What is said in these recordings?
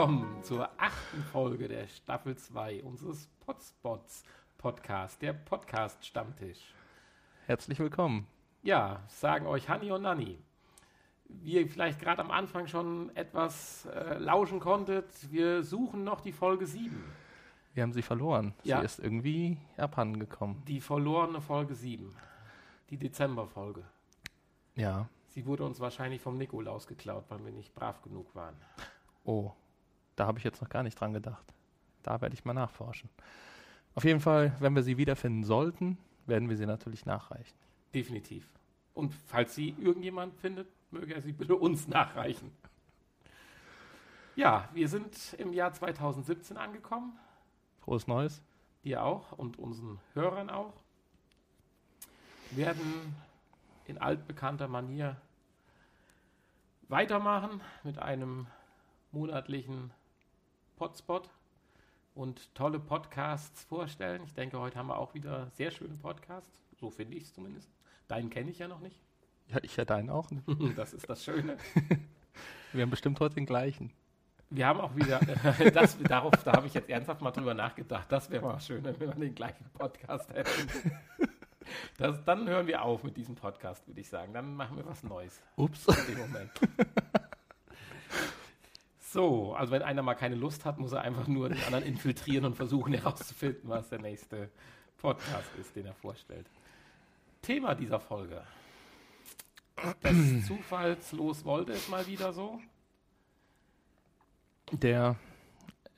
willkommen zur achten Folge der Staffel 2 unseres Potspots Podcast, der Podcast Stammtisch. Herzlich willkommen. Ja, sagen euch Hanni und Nanni. Wie ihr vielleicht gerade am Anfang schon etwas äh, lauschen konntet, wir suchen noch die Folge 7. Wir haben sie verloren. Ja. Sie ist irgendwie abhanden gekommen. Die verlorene Folge 7. Die Dezemberfolge. Ja. Sie wurde uns wahrscheinlich vom Nikolaus geklaut, weil wir nicht brav genug waren. Oh, da habe ich jetzt noch gar nicht dran gedacht. Da werde ich mal nachforschen. Auf jeden Fall, wenn wir sie wiederfinden sollten, werden wir sie natürlich nachreichen. Definitiv. Und falls sie irgendjemand findet, möge er sie bitte uns nachreichen. Ja, wir sind im Jahr 2017 angekommen. Frohes Neues. Dir auch und unseren Hörern auch. Werden in altbekannter Manier weitermachen mit einem monatlichen Potspot und tolle Podcasts vorstellen. Ich denke, heute haben wir auch wieder sehr schöne Podcasts. So finde ich es zumindest. Deinen kenne ich ja noch nicht. Ja, ich ja deinen auch. nicht. Das ist das Schöne. Wir haben bestimmt heute den gleichen. Wir haben auch wieder, das, darauf, da habe ich jetzt ernsthaft mal drüber nachgedacht. Das wäre mal schön, wenn wir den gleichen Podcast hätten. Das, dann hören wir auf mit diesem Podcast, würde ich sagen. Dann machen wir was Neues Ups. in dem Moment. So, also wenn einer mal keine Lust hat, muss er einfach nur den anderen infiltrieren und versuchen herauszufinden, was der nächste Podcast ist, den er vorstellt. Thema dieser Folge. Des Zufallslos wollte es mal wieder so. Der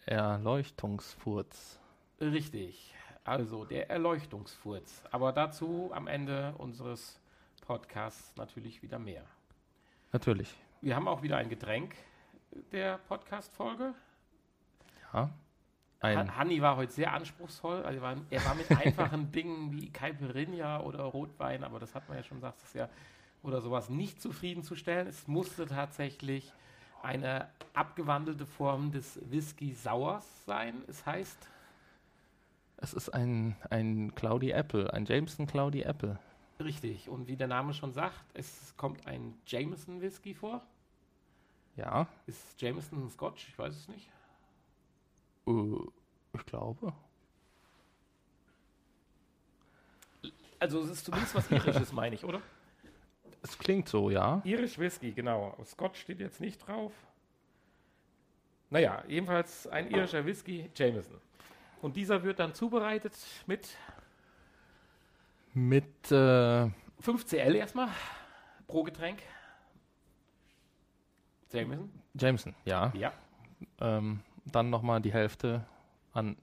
Erleuchtungsfurz. Richtig. Also der Erleuchtungsfurz. Aber dazu am Ende unseres Podcasts natürlich wieder mehr. Natürlich. Wir haben auch wieder ein Getränk der Podcast-Folge. Ja. Ein, Han- Hanni war heute sehr anspruchsvoll. Also er, war, er war mit einfachen Dingen wie Caipirinha oder Rotwein, aber das hat man ja schon gesagt, das ja oder sowas nicht zufriedenzustellen. Es musste tatsächlich eine abgewandelte Form des Whisky Sauers sein. Es heißt, es ist ein, ein Cloudy Apple, ein Jameson Cloudy Apple. richtig, und wie der Name schon sagt, es kommt ein Jameson Whisky vor. Ja, Ist Jameson ein Scotch? Ich weiß es nicht. äh, ich glaube. Also es ist zumindest was Irisches, meine ich, oder? Es klingt so, ja. Irish Whisky, genau. Scotch steht jetzt nicht drauf. Naja, jedenfalls ein irischer Whisky, Jameson. Und dieser wird dann zubereitet mit Mit, äh, 5 CL erstmal pro Getränk. Jameson? Jameson, ja. Ja. Ähm, dann nochmal die Hälfte an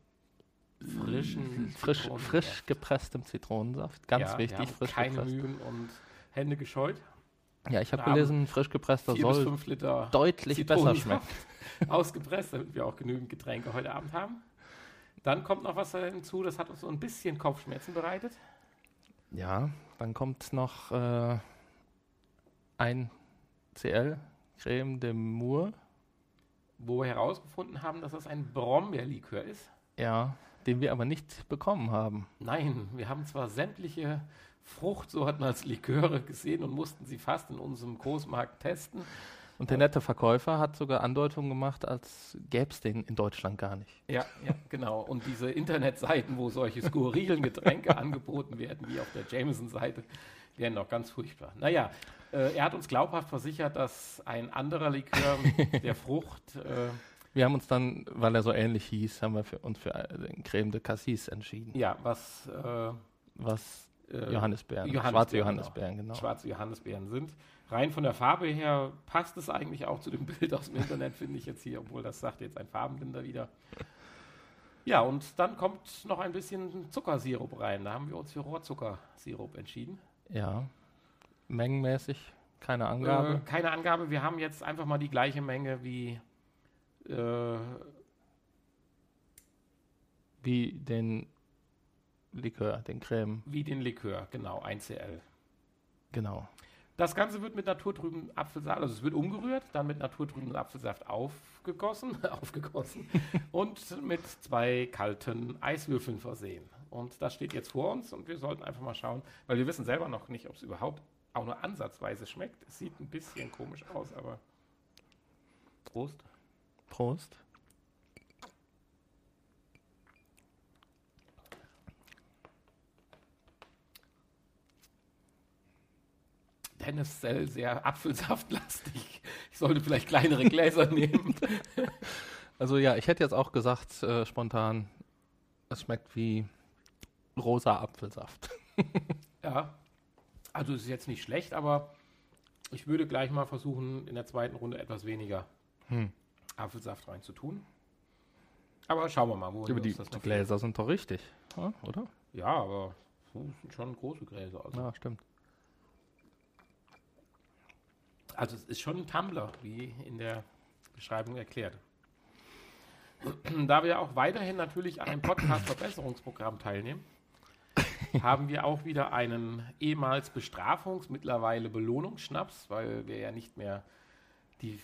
Frischen frisch, frisch gepresstem Zitronensaft. Ganz ja, wichtig, haben frisch keine gepresst. Mühen und Hände gescheut. Ja, ich habe gelesen, frisch gepresster 4 bis soll 5 Liter deutlich besser schmecken. Ausgepresst, damit wir auch genügend Getränke heute Abend haben. Dann kommt noch was hinzu, das hat uns so ein bisschen Kopfschmerzen bereitet. Ja, dann kommt noch äh, ein CL Creme de Mour. wo wir herausgefunden haben, dass das ein Brombeerlikör ist. Ja, den wir aber nicht bekommen haben. Nein, wir haben zwar sämtliche Fruchtsorten als Liköre gesehen und mussten sie fast in unserem Großmarkt testen. Und der nette Verkäufer hat sogar Andeutungen gemacht, als gäbe es den in Deutschland gar nicht. Ja, ja, genau. Und diese Internetseiten, wo solche skurrilen Getränke angeboten werden, wie auf der Jameson-Seite, wären doch ganz furchtbar. Naja, äh, er hat uns glaubhaft versichert, dass ein anderer Likör der Frucht, äh, Wir haben uns dann, weil er so ähnlich hieß, haben wir für, uns für den Creme de Cassis entschieden. ja, was äh, Was äh, Johannisbeeren, Johannisbeeren, schwarze genau. Johannisbeeren, genau. schwarze Johannisbeeren sind. Rein von der Farbe her passt es eigentlich auch zu dem Bild aus dem Internet, finde ich jetzt hier, obwohl das sagt jetzt ein Farbenblinder wieder. Ja, und dann kommt noch ein bisschen Zuckersirup rein. Da haben wir uns für Rohrzuckersirup entschieden. Ja, mengenmäßig keine Angabe. Äh, keine Angabe. Wir haben jetzt einfach mal die gleiche Menge wie äh, Wie den Likör, den Creme, wie den Likör, genau, 1CL. genau. Das Ganze wird mit naturtrüben Apfelsaft, also es wird umgerührt, dann mit naturtrüben Apfelsaft aufgegossen, aufgegossen und mit zwei kalten Eiswürfeln versehen. Und das steht jetzt vor uns und wir sollten einfach mal schauen, weil wir wissen selber noch nicht, ob es überhaupt auch nur ansatzweise schmeckt. Es sieht ein bisschen komisch aus, aber Prost. Prost. tendenziell sehr apfelsaftlastig. Ich sollte vielleicht kleinere Gläser nehmen. Also ja, ich hätte jetzt auch gesagt, äh, spontan, es schmeckt wie rosa Apfelsaft. ja, also es ist jetzt nicht schlecht, aber ich würde gleich mal versuchen, in der zweiten Runde etwas weniger hm. Apfelsaft reinzutun. Aber schauen wir mal, wo die, das die Gläser sind doch richtig, oder? Ja, aber das sind schon große Gläser. Also. Ja, stimmt. Also es ist schon ein Tumbler, wie in der Beschreibung erklärt. Da wir auch weiterhin natürlich an einem Podcast-Verbesserungsprogramm teilnehmen, haben wir auch wieder einen ehemals Bestrafungs-, mittlerweile Belohnungsschnaps, weil wir ja nicht mehr die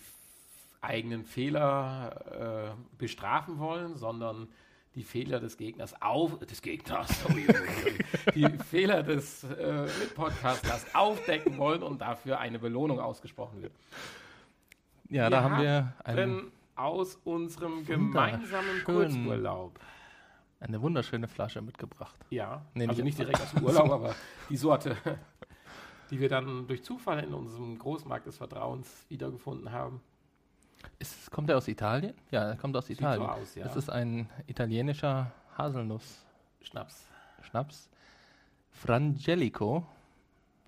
eigenen Fehler äh, bestrafen wollen, sondern die Fehler des Gegners auf des Gegners, die Fehler des äh, Podcasters aufdecken wollen und dafür eine Belohnung ausgesprochen wird. Ja, wir da haben wir einen aus unserem gemeinsamen Kurzurlaub eine wunderschöne Flasche mitgebracht. Ja, nee, also nicht direkt aus dem Urlaub, aber die Sorte, die wir dann durch Zufall in unserem Großmarkt des Vertrauens wiedergefunden haben. Ist, kommt er aus Italien? Ja, er kommt aus Sieht Italien. So aus, ja. Es ist ein italienischer Haselnuss. Schnaps. Schnaps. Frangelico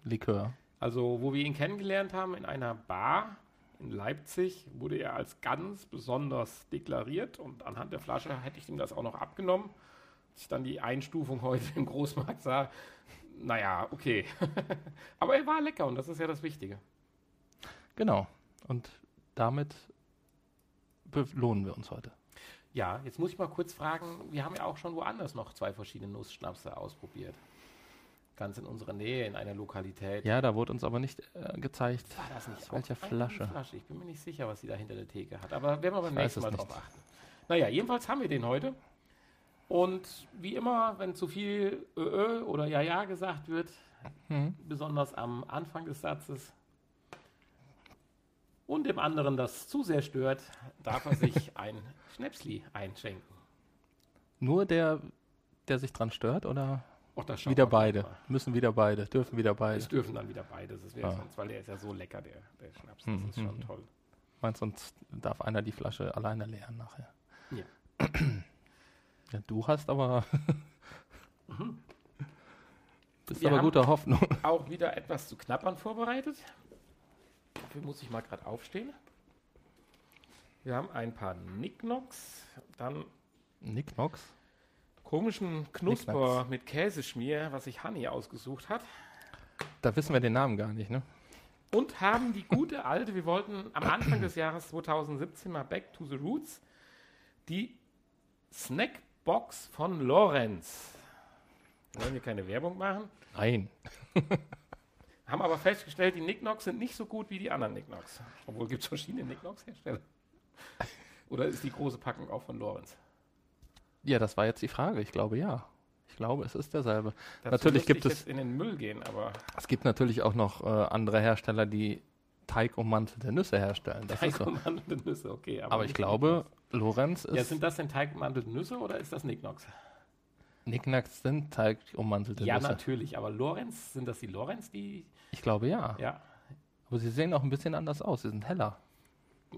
Likör. Also, wo wir ihn kennengelernt haben, in einer Bar in Leipzig, wurde er als ganz besonders deklariert und anhand der Flasche hätte ich ihm das auch noch abgenommen. Als ich dann die Einstufung heute im Großmarkt sah, naja, okay. Aber er war lecker und das ist ja das Wichtige. Genau. Und damit belohnen wir uns heute. Ja, jetzt muss ich mal kurz fragen, wir haben ja auch schon woanders noch zwei verschiedene Nussschnapse ausprobiert. Ganz in unserer Nähe, in einer Lokalität. Ja, da wurde uns aber nicht äh, gezeigt, War das nicht welche Flasche. Flasche. Ich bin mir nicht sicher, was sie da hinter der Theke hat. Aber werden wir beim nächsten Mal drauf achten. Naja, jedenfalls haben wir den heute. Und wie immer, wenn zu viel Ö, oder Ja, Ja gesagt wird, mhm. besonders am Anfang des Satzes, und dem anderen das zu sehr stört, darf er sich ein Schnäpsli einschenken. Nur der, der sich dran stört, oder? Och, wieder beide. Müssen wieder beide. Dürfen wieder beide. Es dürfen dann wieder beide. Das wäre ah. sonst, weil der ist ja so lecker, der, der Schnaps. Das hm, ist schon hm. toll. Meinst sonst darf einer die Flasche alleine leeren nachher? Ja. ja du hast aber. mhm. Bist Wir aber guter Hoffnung. Auch wieder etwas zu knappern vorbereitet. Dafür muss ich mal gerade aufstehen. Wir haben ein paar Nicknocks, dann Nicknocks? Komischen Knusper mit Käseschmier, was sich Honey ausgesucht hat. Da wissen wir den Namen gar nicht, ne? Und haben die gute alte, wir wollten am Anfang des Jahres 2017 mal Back to the Roots, die Snackbox von Lorenz. Wollen wir keine Werbung machen? Nein. Haben aber festgestellt, die Nicknocks sind nicht so gut wie die anderen Nicknocks. Obwohl gibt es verschiedene Nicknocks-Hersteller. Oder ist die große Packung auch von Lorenz? Ja, das war jetzt die Frage. Ich glaube ja. Ich glaube, es ist derselbe. Dazu natürlich gibt es in den Müll gehen, aber es gibt natürlich auch noch äh, andere Hersteller, die teigummantelte Nüsse herstellen. Das teigummantelte so. Nüsse, okay. Aber, aber ich glaube, Lorenz ist. Ja, sind das denn teigummantelte Nüsse oder ist das Nicknocks? Nicknacks sind teigummantelte ja, Nüsse. Ja, natürlich. Aber Lorenz, sind das die Lorenz, die ich glaube ja. Ja. Aber sie sehen auch ein bisschen anders aus. Sie sind heller.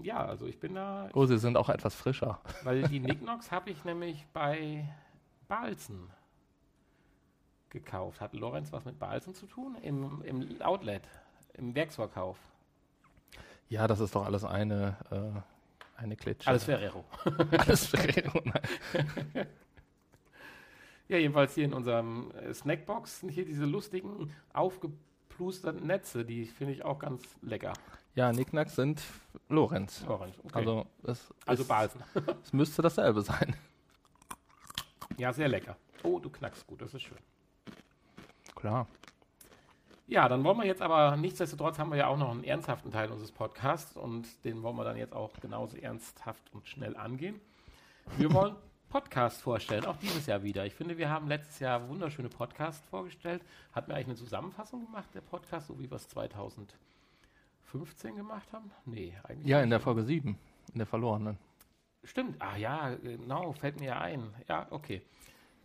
Ja, also ich bin da. Oh, sie sind auch etwas frischer. Weil die Nicknocks habe ich nämlich bei Balzen gekauft. Hat Lorenz was mit Balzen zu tun? Im, Im Outlet, im Werksverkauf. Ja, das ist doch alles eine, äh, eine Klitsche. Alles Ferrero. alles Ferrero, nein. ja, jedenfalls hier in unserem äh, Snackbox sind hier diese lustigen, aufgeplusterten Netze, die finde ich auch ganz lecker. Ja, Nicknacks sind Lorenz. Lorenz, okay. Also, es also Balsen. es müsste dasselbe sein. Ja, sehr lecker. Oh, du knackst gut, das ist schön. Klar. Ja, dann wollen wir jetzt aber, nichtsdestotrotz haben wir ja auch noch einen ernsthaften Teil unseres Podcasts und den wollen wir dann jetzt auch genauso ernsthaft und schnell angehen. Wir wollen Podcast vorstellen, auch dieses Jahr wieder. Ich finde, wir haben letztes Jahr wunderschöne Podcasts vorgestellt. Hatten wir eigentlich eine Zusammenfassung gemacht, der Podcast, so wie wir es 2015 gemacht haben? Nee, eigentlich Ja, in der Folge 7, in der verlorenen. Stimmt. Ah ja, genau, fällt mir ja ein. Ja, okay.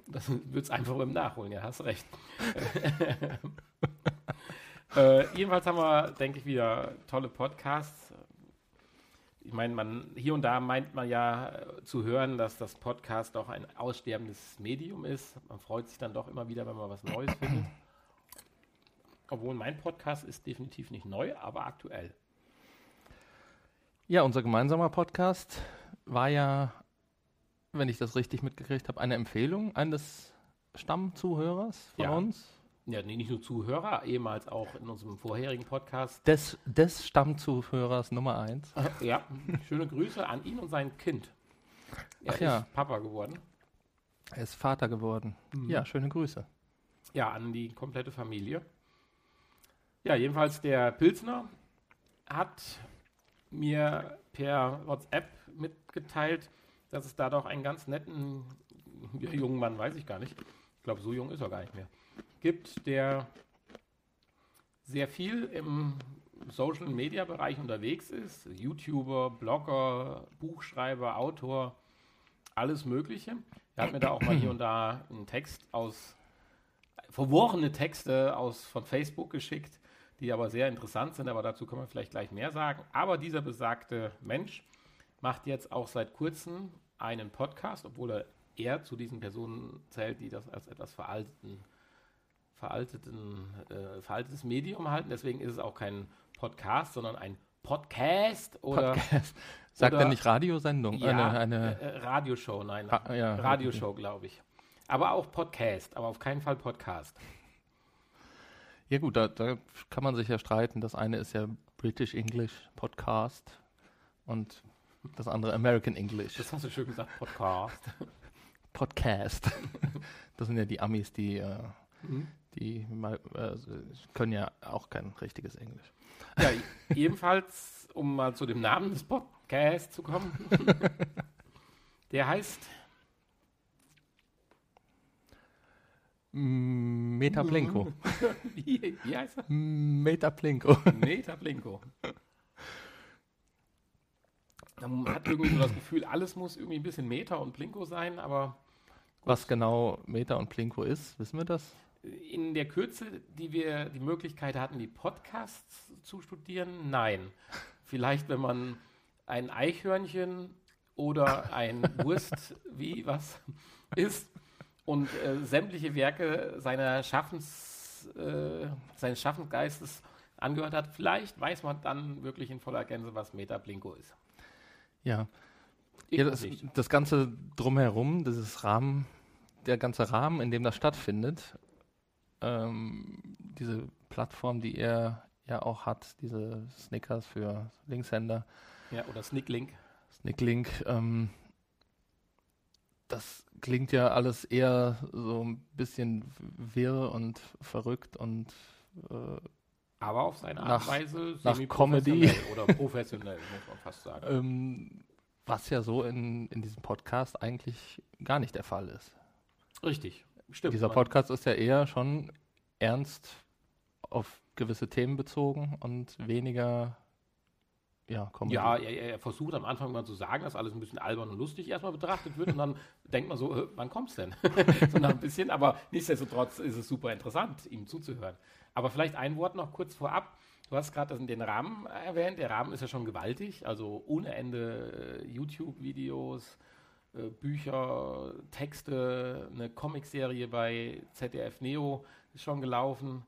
Das wird es einfach im Nachholen, ja, hast recht. äh, jedenfalls haben wir, denke ich, wieder tolle Podcasts. Ich meine, man hier und da meint man ja äh, zu hören, dass das Podcast doch ein aussterbendes Medium ist. Man freut sich dann doch immer wieder, wenn man was Neues findet. Obwohl mein Podcast ist definitiv nicht neu, aber aktuell. Ja, unser gemeinsamer Podcast war ja, wenn ich das richtig mitgekriegt habe, eine Empfehlung eines Stammzuhörers von Ja. uns. Ja, nee, nicht nur Zuhörer, ehemals auch in unserem vorherigen Podcast. Des, des Stammzuhörers Nummer eins. Ja, schöne Grüße an ihn und sein Kind. Er Ach ja. ist Papa geworden. Er ist Vater geworden. Mhm. Ja, schöne Grüße. Ja, an die komplette Familie. Ja, jedenfalls der Pilsner hat mir per WhatsApp mitgeteilt, dass es da doch einen ganz netten ja, jungen Mann, weiß ich gar nicht. Ich glaube, so jung ist er gar nicht mehr. Gibt, der sehr viel im Social Media Bereich unterwegs ist. YouTuber, Blogger, Buchschreiber, Autor, alles Mögliche. Er hat mir da auch mal hier und da einen Text aus verworrene Texte aus, von Facebook geschickt, die aber sehr interessant sind, aber dazu können wir vielleicht gleich mehr sagen. Aber dieser besagte Mensch macht jetzt auch seit kurzem einen Podcast, obwohl er eher zu diesen Personen zählt, die das als etwas veralteten, veralteten, äh, veraltetes Medium halten. Deswegen ist es auch kein Podcast, sondern ein Podcast oder Podcast. Sagt er nicht Radiosendung? ja, eine, eine, äh, äh, Radioshow, nein, Ra- ja, Radioshow, glaube ich. Aber auch Podcast, aber auf keinen Fall Podcast. Ja gut, da, da kann man sich ja streiten. Das eine ist ja British English Podcast und das andere American English Das hast du schön gesagt, Podcast. Podcast. Das sind ja die Amis, die, äh, die mal, äh, können ja auch kein richtiges Englisch. Ja, ebenfalls, um mal zu dem Namen des Podcasts zu kommen. Der heißt Metaplinko. Wie, wie heißt er? Metaplinko. Metaplinko. Man hat irgendwie so das Gefühl, alles muss irgendwie ein bisschen Meta und Plinko sein, aber Was genau Meta und Plinko ist, wissen wir das? in der Kürze, die wir die Möglichkeit hatten, die Podcasts zu studieren, nein. Vielleicht, wenn man ein Eichhörnchen oder ein Wurst, wie was ist und äh, sämtliche Werke seiner Schaffens, äh, seines Schaffensgeistes angehört hat, vielleicht weiß man dann wirklich in voller Gänse, was Metaplinko ist. Ja. Ja das, das Ganze drumherum, dieses Rahmen, der ganze Rahmen, in dem das stattfindet, ähm, diese Plattform, die er ja auch hat, diese Snickers für Linkshänder, Ja, oder Snicklink. Snicklink, ähm, das klingt ja alles eher so ein bisschen wirr und verrückt und äh, Aber auf seine Art Nach- und Weise nach Comedy. oder professionell, muss man fast sagen. ähm, was ja so in, in diesem Podcast eigentlich gar nicht der Fall ist. Richtig, stimmt. Dieser Podcast ist ja eher schon ernst auf gewisse Themen bezogen und weniger, ja, Comedy. Ja, er, er versucht am Anfang mal zu sagen, dass alles ein bisschen albern und lustig erstmal betrachtet wird und dann denkt man so, äh, wann kommt's denn? so ein bisschen, aber nichtsdestotrotz ist es super interessant, ihm zuzuhören. Aber vielleicht ein Wort noch kurz vorab. Du hast gerade den Rahmen erwähnt. Der Rahmen ist ja schon gewaltig, also ohne Ende äh, YouTube-Videos, äh, Bücher, Texte, eine Comicserie bei ZDF Neo ist schon gelaufen.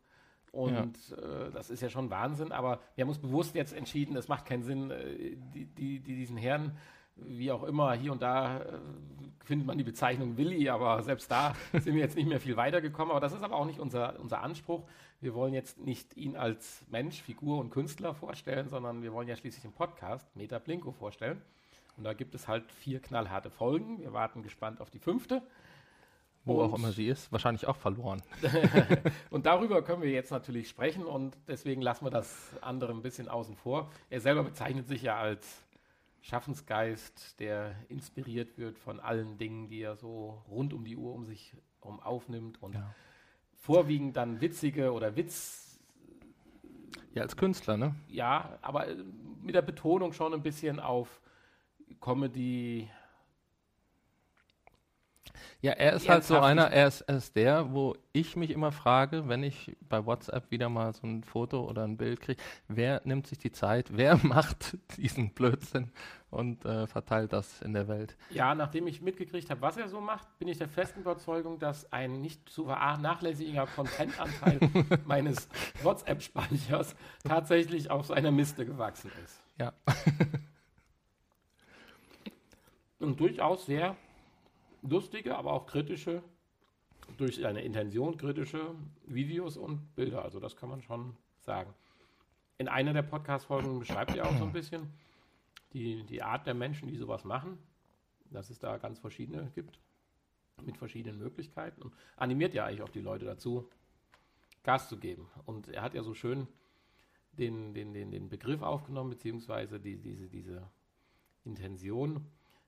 Und äh, das ist ja schon Wahnsinn, aber wir haben uns bewusst jetzt entschieden, es macht keinen Sinn, äh, die, die, die diesen Herrn, wie auch immer, hier und da äh, findet man die Bezeichnung Willi, aber selbst da sind wir jetzt nicht mehr viel weitergekommen. Aber das ist aber auch nicht unser, unser Anspruch. Wir wollen jetzt nicht ihn als Mensch, Figur und Künstler vorstellen, sondern wir wollen ja schließlich den Podcast Meta Blinko vorstellen. Und da gibt es halt vier knallharte Folgen. Wir warten gespannt auf die fünfte. Wo auch Und- immer sie ist, wahrscheinlich auch verloren. Und darüber können wir jetzt natürlich sprechen und deswegen lassen wir das andere ein bisschen außen vor. Er selber bezeichnet sich ja als Schaffensgeist, der inspiriert wird von allen Dingen, die er so rund um die Uhr um sich herum aufnimmt und Ja. vorwiegend dann witzige oder Witz, Ja, als Künstler, ne? ja, aber mit der Betonung schon ein bisschen auf Comedy. Ja, er ist halt so einer, er ist, er ist der, wo ich mich immer frage, wenn ich bei WhatsApp wieder mal so ein Foto oder ein Bild kriege, wer nimmt sich die Zeit, wer macht diesen Blödsinn und äh, verteilt das in der Welt? Ja, nachdem ich mitgekriegt habe, was er so macht, bin ich der festen Überzeugung, dass ein nicht zu vernachlässiger Contentanteil meines WhatsApp-Speichers tatsächlich auf seiner Miste gewachsen ist. Ja. und durchaus sehr lustige, aber auch kritische, durch seine Intention kritische Videos und Bilder. Also das kann man schon sagen. In einer der Podcast-Folgen beschreibt er auch so ein bisschen die, die Art der Menschen, die sowas machen, dass es da ganz verschiedene gibt, mit verschiedenen Möglichkeiten und animiert ja eigentlich auch die Leute dazu, Gas zu geben. Und er hat ja so schön den, den, den, den Begriff aufgenommen, beziehungsweise die, diese, diese Intention,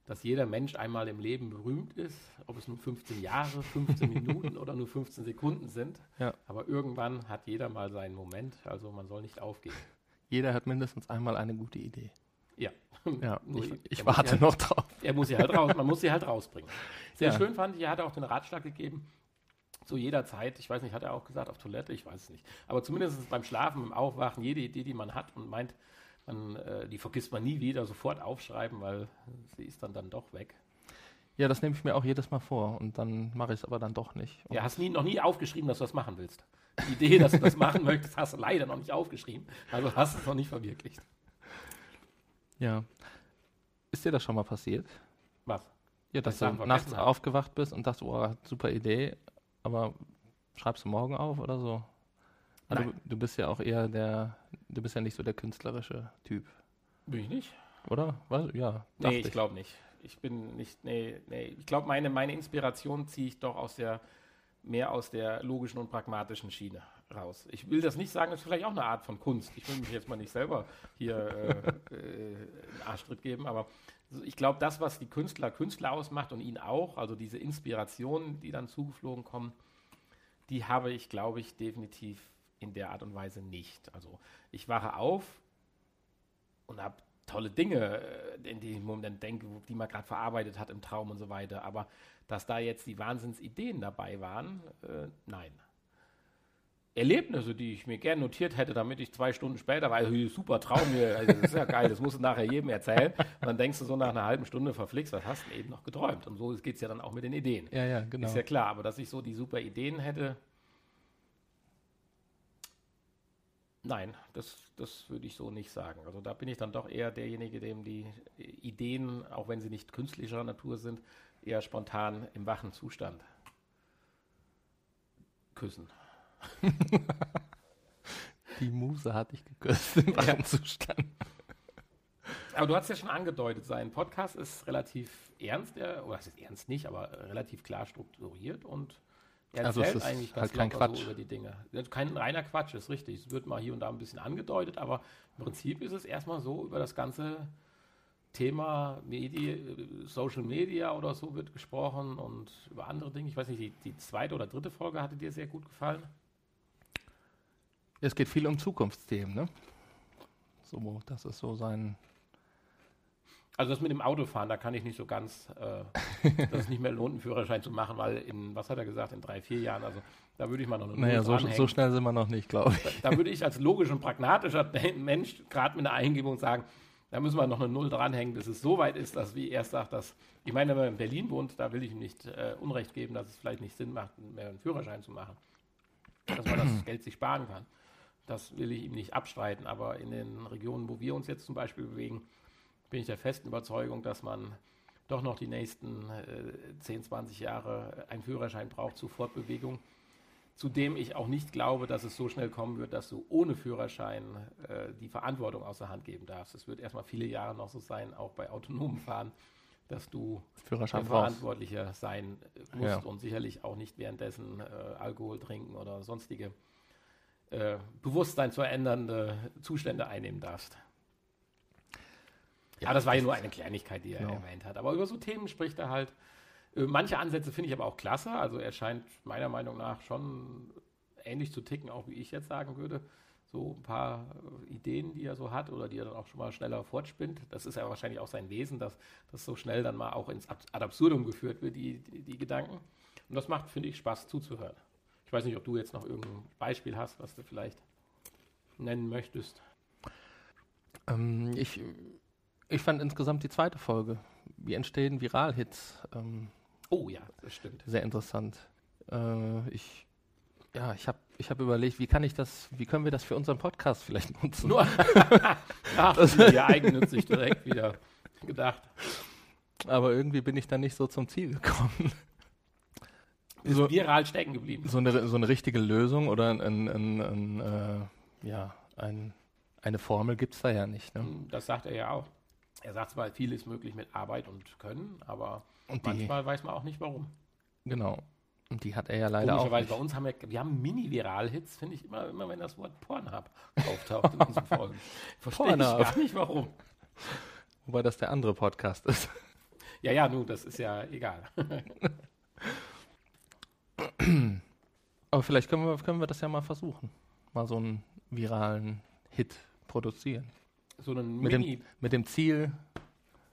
dass jeder Mensch einmal im Leben berühmt ist, ob es nur 15 Jahre, 15 Minuten oder nur 15 Sekunden sind. Ja. Aber irgendwann hat jeder mal seinen Moment, also man soll nicht aufgeben. Jeder hat mindestens einmal eine gute Idee. Ja. Ja, ich, ich warte halt, noch drauf. Er muss sie halt raus, man muss sie halt rausbringen. Sehr ja. schön fand ich, er hat auch den Ratschlag gegeben, zu jeder Zeit, ich weiß nicht, hat er auch gesagt, auf Toilette, ich weiß es nicht. Aber zumindest beim Schlafen, beim Aufwachen, jede Idee, die man hat und meint, man, äh, die vergisst man nie wieder, sofort aufschreiben, weil sie ist dann, dann doch weg. Ja, das nehme ich mir auch jedes Mal vor und dann mache ich es aber dann doch nicht. Und ja, hast nie, noch nie aufgeschrieben, dass du das machen willst. Die Idee, dass du das machen möchtest, hast du leider noch nicht aufgeschrieben. Also hast du es noch nicht verwirklicht. Ja. Ist dir das schon mal passiert? Was? Ja, dass du nachts habe. aufgewacht bist und dachtest, oh, super Idee, aber schreibst du morgen auf oder so? Also du, bist ja auch eher der, du bist ja nicht so der künstlerische Typ. Bin ich nicht? Oder? Was? Ja. Nee, ich, ich. glaube nicht. Ich bin nicht, nee, nee. Ich glaube, meine, meine Inspiration ziehe ich doch aus der, mehr aus der logischen und pragmatischen Schiene raus. Ich will das nicht sagen, das ist vielleicht auch eine Art von Kunst. Ich will mich jetzt mal nicht selber hier äh, äh, einen Arschtritt geben, aber ich glaube, das, was die Künstler Künstler ausmacht und ihn auch, also diese Inspirationen, die dann zugeflogen kommen, die habe ich, glaube ich, definitiv in der Art und Weise nicht. Also ich wache auf und habe tolle Dinge, äh, in die ich im Moment denke, die man gerade verarbeitet hat im Traum und so weiter. Aber dass da jetzt die Wahnsinnsideen dabei waren, äh, nein. Erlebnisse, die ich mir gerne notiert hätte, damit ich zwei Stunden später, weil super Traum hier, also das ist ja geil, das musst du nachher jedem erzählen. Und dann denkst du so nach einer halben Stunde verflixt, was hast du denn eben noch geträumt? Und so geht es ja dann auch mit den Ideen. Ja, ja, genau. Ist ja klar, aber dass ich so die super Ideen hätte, Nein, das, das würde ich so nicht sagen. Also da bin ich dann doch eher derjenige, dem die Ideen, auch wenn sie nicht künstlicher Natur sind, eher spontan im wachen Zustand küssen. die Muse hatte ich geküsst im wachen Zustand. Aber du hast ja schon angedeutet, sein Podcast ist relativ ernst, oder es ist ernst nicht, aber relativ klar strukturiert und er also erzählt es ist eigentlich halt kein Quatsch. So über die Dinge. Kein reiner Quatsch, ist richtig. Es wird mal hier und da ein bisschen angedeutet, aber im Prinzip ist es erstmal so über das ganze Thema Medi Social Media oder so wird gesprochen und über andere Dinge. Ich weiß nicht, die, die zweite oder dritte Folge hatte dir sehr gut gefallen. Es geht viel um Zukunftsthemen, ne? So, das ist so sein also das mit dem Autofahren, da kann ich nicht so ganz, äh, dass es nicht mehr lohnt, einen Führerschein zu machen, weil in, was hat er gesagt, in drei, vier Jahren, also da würde ich mal noch eine Naja, so, so, schnell sind wir noch nicht, glaube ich. Da, da, würde ich als logisch und pragmatischer Mensch gerade mit einer Eingebung sagen, da müssen wir noch eine Null dranhängen, bis es so weit ist, dass wie er sagt, dass, ich meine, wenn man in Berlin wohnt, da will ich ihm nicht äh, Unrecht geben, dass es vielleicht nicht Sinn macht, mehr einen Führerschein zu machen. Dass man das Geld sich sparen kann. Das will ich ihm nicht abstreiten, aber in den Regionen, wo wir uns jetzt zum Beispiel bewegen, bin ich der festen Überzeugung, dass man doch noch die nächsten äh, 10, 20 Jahre einen Führerschein braucht zur Fortbewegung. Zudem ich auch nicht glaube, dass es so schnell kommen wird, dass du ohne Führerschein äh, die Verantwortung aus der Hand geben darfst. Es wird erstmal viele Jahre noch so sein, auch bei autonomen Fahren, dass du Führerschein Verantwortlicher sein musst ja. und sicherlich auch nicht währenddessen äh, Alkohol trinken oder sonstige äh, Bewusstsein zu verändernde Zustände einnehmen darfst. Ja, das war ja nur eine Kleinigkeit, die er genau. erwähnt hat. Aber über so Themen spricht er halt. Äh, manche Ansätze finde ich aber auch klasse. Also er scheint meiner Meinung nach schon ähnlich zu ticken, auch wie ich jetzt sagen würde. so ein paar äh, Ideen, die er so hat oder die er dann auch schon mal schneller fortspinnt. Das ist ja wahrscheinlich auch sein Wesen, dass das so schnell dann mal auch ins Ad absurdum geführt wird, die, die, die Gedanken. Und das macht, finde ich, Spaß zuzuhören. Ich weiß nicht, ob du jetzt noch irgendein Beispiel hast, was du vielleicht nennen möchtest. Ähm, ich, ich fand insgesamt die zweite Folge, wie entstehen Viral-Hits, ähm, oh ja, das stimmt. Sehr interessant. Äh, ich ja, ich habe ich hab überlegt, wie kann ich das, wie können wir das für unseren Podcast vielleicht nutzen? Nur, ach, ja eigennützig direkt wieder gedacht. Aber irgendwie bin ich da nicht so zum Ziel gekommen. So, viral stecken geblieben. So eine, so eine richtige Lösung oder ein, ein, ein, ein äh, ja, ein, eine Formel gibt es da ja nicht. Ne? Das sagt er ja auch. Er sagt zwar, viel ist möglich mit Arbeit und Können, aber und manchmal weiß man auch nicht warum. Genau. Und die hat er ja leider auch. Nicht. bei uns haben wir, wir haben Mini-Viral-Hits, finde ich immer, immer, wenn das Wort Pornhub auftaucht in unseren Folgen. Verstehe ich gar nicht warum. Wobei das der andere Podcast ist. Ja, ja, nun, das ist ja egal. Aber vielleicht können wir, können wir das ja mal versuchen. Mal so einen viralen Hit produzieren. So einen mit Mini. Dem, mit dem Ziel.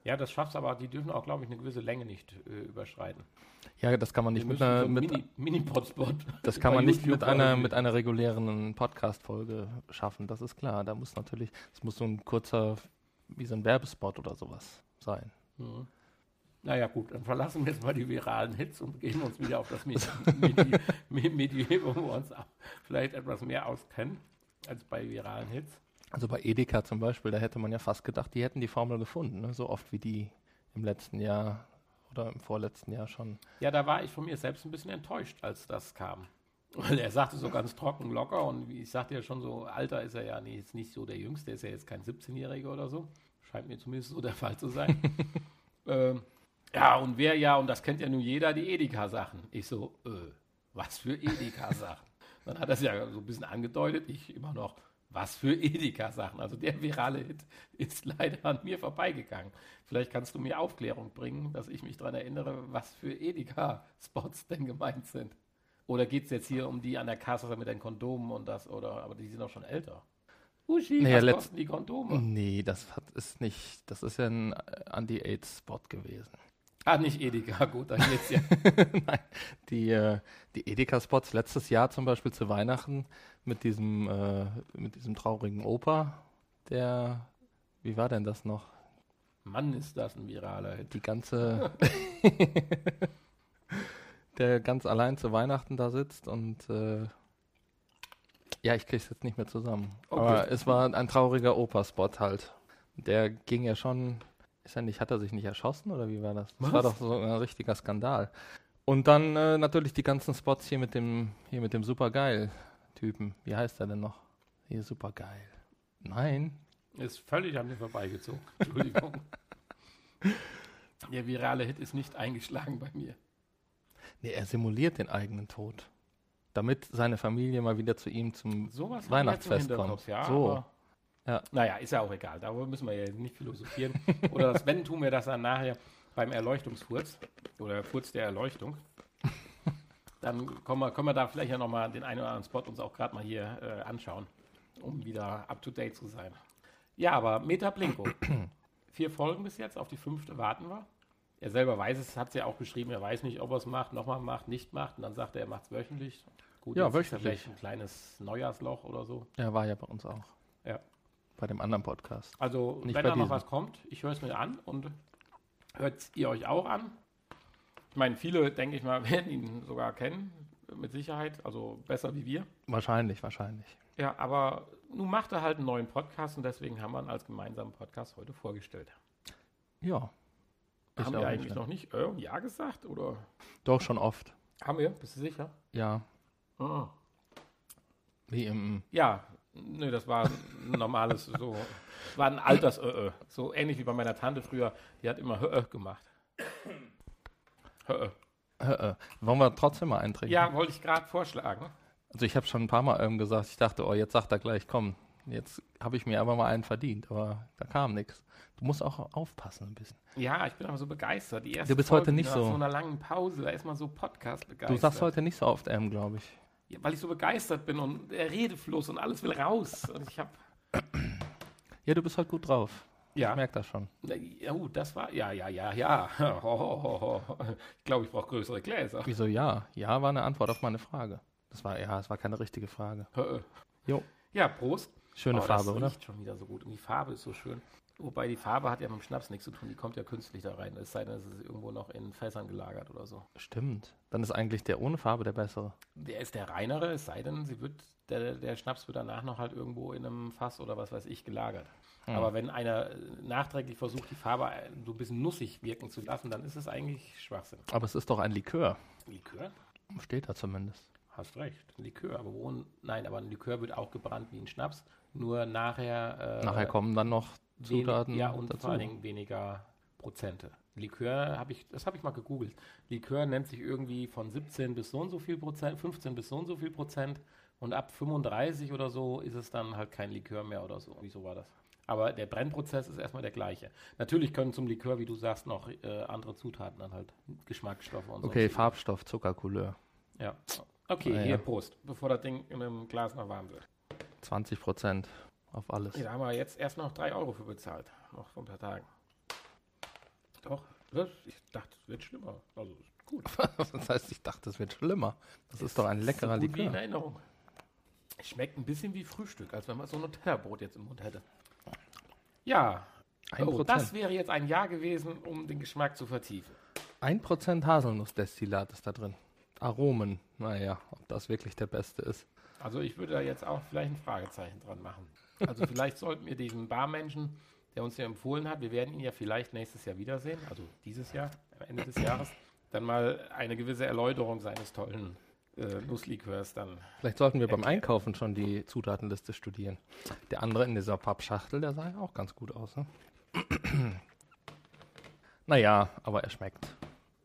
Ja, das schaffst aber, die dürfen auch, glaube ich, eine gewisse Länge nicht äh, überschreiten. Ja, das kann man nicht mit einer so mit, Mini, Mini Das kann man nicht mit einer mit einer regulären Podcast Folge schaffen, das ist klar. Da muss natürlich, es muss so ein kurzer wie so ein Werbespot oder sowas sein. Mhm. Naja gut, dann verlassen wir jetzt mal die viralen Hits und gehen uns wieder auf das Medium, wo wir uns vielleicht etwas mehr auskennen als bei viralen Hits. Also bei Edeka zum Beispiel, da hätte man ja fast gedacht, die hätten die Formel gefunden, ne? so oft wie die im letzten Jahr oder im vorletzten Jahr schon. Ja, da war ich von mir selbst ein bisschen enttäuscht, als das kam. Weil er sagte so ganz trocken, locker und wie ich sagte ja schon so, Alter ist er ja nee, jetzt nicht so der Jüngste, ist ja jetzt kein 17-Jähriger oder so. Scheint mir zumindest so der Fall zu sein. ähm, ja, und wer ja, und das kennt ja nun jeder, die Edeka-Sachen. Ich so, äh, was für Edeka-Sachen? Dann hat er es ja so ein bisschen angedeutet, ich immer noch, was für Edeka-Sachen. Also der virale Hit ist leider an mir vorbeigegangen. Vielleicht kannst du mir Aufklärung bringen, dass ich mich daran erinnere, was für Edeka-Spots denn gemeint sind. Oder geht es jetzt hier um die an der Kasse mit den Kondomen und das, oder, aber die sind auch schon älter. Uschi, naja, was kosten die Kondome? Nee, das hat, ist nicht, das ist ja ein Anti-AIDS-Spot gewesen. Ah, nicht Edeka, gut, dann geht's ja. Nein, die, äh, die Edeka-Spots letztes Jahr zum Beispiel zu Weihnachten mit diesem, äh, mit diesem traurigen Opa, der, wie war denn das noch? Mann, ist das ein viraler Hit. Die ganze, der ganz allein zu Weihnachten da sitzt und äh, ja, ich krieg's jetzt nicht mehr zusammen. Okay. Aber es war ein trauriger Opa-Spot halt. Der ging ja schon ist er nicht, hat er sich nicht erschossen oder wie war das? Das Was? war doch so ein richtiger Skandal. Und dann äh, natürlich die ganzen Spots hier mit dem, hier mit dem Supergeil-Typen. Wie heißt er denn noch? Hier Supergeil. Nein. Ist völlig an mir vorbeigezogen. Entschuldigung. Der virale Hit ist nicht eingeschlagen bei mir. Nee, er simuliert den eigenen Tod. Damit seine Familie mal wieder zu ihm zum Sowas Weihnachtsfest kommt. Ja, so. Ja. Naja, ist ja auch egal. Darüber müssen wir ja nicht philosophieren. Oder das Wenn tun wir das dann nachher beim Erleuchtungsfurz oder Furz der Erleuchtung. Dann kommen wir, können wir da vielleicht ja nochmal den einen oder anderen Spot uns auch gerade mal hier äh, anschauen, um wieder up to date zu sein. Ja, aber Meta Blinko. Vier Folgen bis jetzt, auf die fünfte warten wir. Er selber weiß es, hat es ja auch beschrieben, er weiß nicht, ob er es macht, nochmal macht, nicht macht. Und dann sagt er, er macht es wöchentlich. Gut, ja, wöchentlich. vielleicht ein kleines Neujahrsloch oder so. Ja, war ja bei uns auch. Bei dem anderen Podcast. Also, Nicht wenn da noch was kommt, ich höre es mir an und hört ihr euch auch an. Ich meine, viele, denke ich mal, werden ihn sogar kennen, mit Sicherheit. Also besser wie wir. Wahrscheinlich, wahrscheinlich. Ja, aber nun macht er halt einen neuen Podcast und deswegen haben wir ihn als gemeinsamen Podcast heute vorgestellt. Ja. Haben wir eigentlich noch nicht äh, Ja gesagt? Oder? Doch, schon oft. Haben wir? Bist du sicher? Ja. Ah. Wie im. Ja, Nö, das war ein normales, so, war ein Alters -Ö -Ö. So ähnlich wie bei meiner Tante früher, die hat immer Hö gemacht. Hö Hö Wollen wir trotzdem mal eintrinken? Ja, wollte ich gerade vorschlagen. Also ich habe schon ein paar Mal ähm, gesagt, ich dachte, oh, jetzt sagt er gleich, komm, jetzt habe ich mir aber mal einen verdient, aber da kam nichts. Du musst auch aufpassen ein bisschen. Ja, ich bin aber so begeistert. Die erste du bist Folge heute nicht so. Nach so einer langen Pause, da ist man so Podcast begeistert. Du sagst heute nicht so oft M, glaube ich. Ja, weil ich so begeistert bin und der Redefluss und alles will raus. Und ich habe. Ja, du bist halt gut drauf. Ja. Ich merke das schon. Ja, oh, das war. Ja, ja, ja, ja. Ho, ho, ho, ho. Ich glaube, ich brauche größere Gläser. Wieso ja? Ja war eine Antwort auf meine Frage. Das war, ja, es war keine richtige Frage. Jo. Ja, Prost. Schöne Oh, Farbe, das oder? riecht schon wieder so gut. Und die Farbe ist so schön. Wobei die Farbe hat ja mit dem Schnaps nichts zu tun. Die kommt ja künstlich da rein. Es sei denn, es ist irgendwo noch in Fässern gelagert oder so. Stimmt. Dann ist eigentlich der ohne Farbe der bessere. Der ist der reinere, es sei denn, sie wird, der, der Schnaps wird danach noch halt irgendwo in einem Fass oder was weiß ich gelagert. Hm. Aber wenn einer äh, nachträglich versucht, die Farbe äh, so ein bisschen nussig wirken zu lassen, dann ist es eigentlich Schwachsinn. Aber es ist doch ein Likör. Likör? Steht da zumindest. Hast recht. Ein Likör. Aber wo, nein, aber ein Likör wird auch gebrannt wie ein Schnaps. Nur nachher. Äh, Nachher kommen dann noch Zutaten Ja, und dazu. vor allen Dingen weniger Prozente. Likör habe ich, das habe ich mal gegoogelt. Likör nennt sich irgendwie von 17 bis so und so viel Prozent, 15 bis so und so viel Prozent und ab 35 oder so ist es dann halt kein Likör mehr oder so. Wieso war das? Aber der Brennprozess ist erstmal der gleiche. Natürlich können zum Likör, wie du sagst, noch äh, andere Zutaten dann halt Geschmacksstoffe und so. Okay, Farbstoff, Zuckercouleur. Ja. Okay, Ah, hier ja. Prost, bevor das Ding in einem Glas noch warm wird. 20 Prozent auf alles. Ja, da haben wir jetzt erst noch 3 Euro für bezahlt. Noch vor ein paar Tagen. Doch, das, ich dachte, es wird schlimmer. Also, ist gut. das heißt, ich dachte, es wird schlimmer. Das ist doch ein leckerer so gut wie in Likör. Erinnerung. Schmeckt ein bisschen wie Frühstück, als wenn man so ein Nutella-Brot jetzt im Mund hätte. Ja, Ein oh, Prozent. das wäre jetzt ein Jahr gewesen, um den Geschmack zu vertiefen. Ein Prozent Haselnussdestillat ist da drin. Aromen. Naja, ob das wirklich der beste ist. Also ich würde da jetzt auch vielleicht ein Fragezeichen dran machen. Also vielleicht sollten wir diesen Barmenschen, der uns ja empfohlen hat, wir werden ihn ja vielleicht nächstes Jahr wiedersehen, also dieses Jahr, am Ende des Jahres, dann mal eine gewisse Erläuterung seines tollen äh, Nusslikörs dann. Vielleicht sollten wir beim. Einkaufen schon die Zutatenliste studieren. Der andere in dieser Pappschachtel, der sah ja auch ganz gut aus. Ne? naja, aber er schmeckt.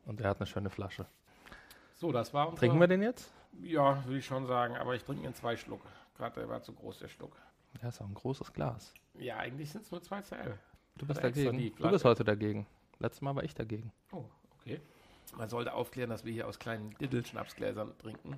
Und er hat eine schöne Flasche. So, das war unser... Trinken wir den jetzt? Ja, würde ich schon sagen, aber ich trinke in zwei Schluck. Gerade der war zu groß, der Schluck. Ja, ist auch ein großes Glas. Ja, eigentlich sind es nur zwei CL. Du bist Oder dagegen. Du bist heute dagegen. Letztes Mal war ich dagegen. Oh, okay. Man sollte aufklären, dass wir hier aus kleinen Diddle-Schnapsgläsern trinken.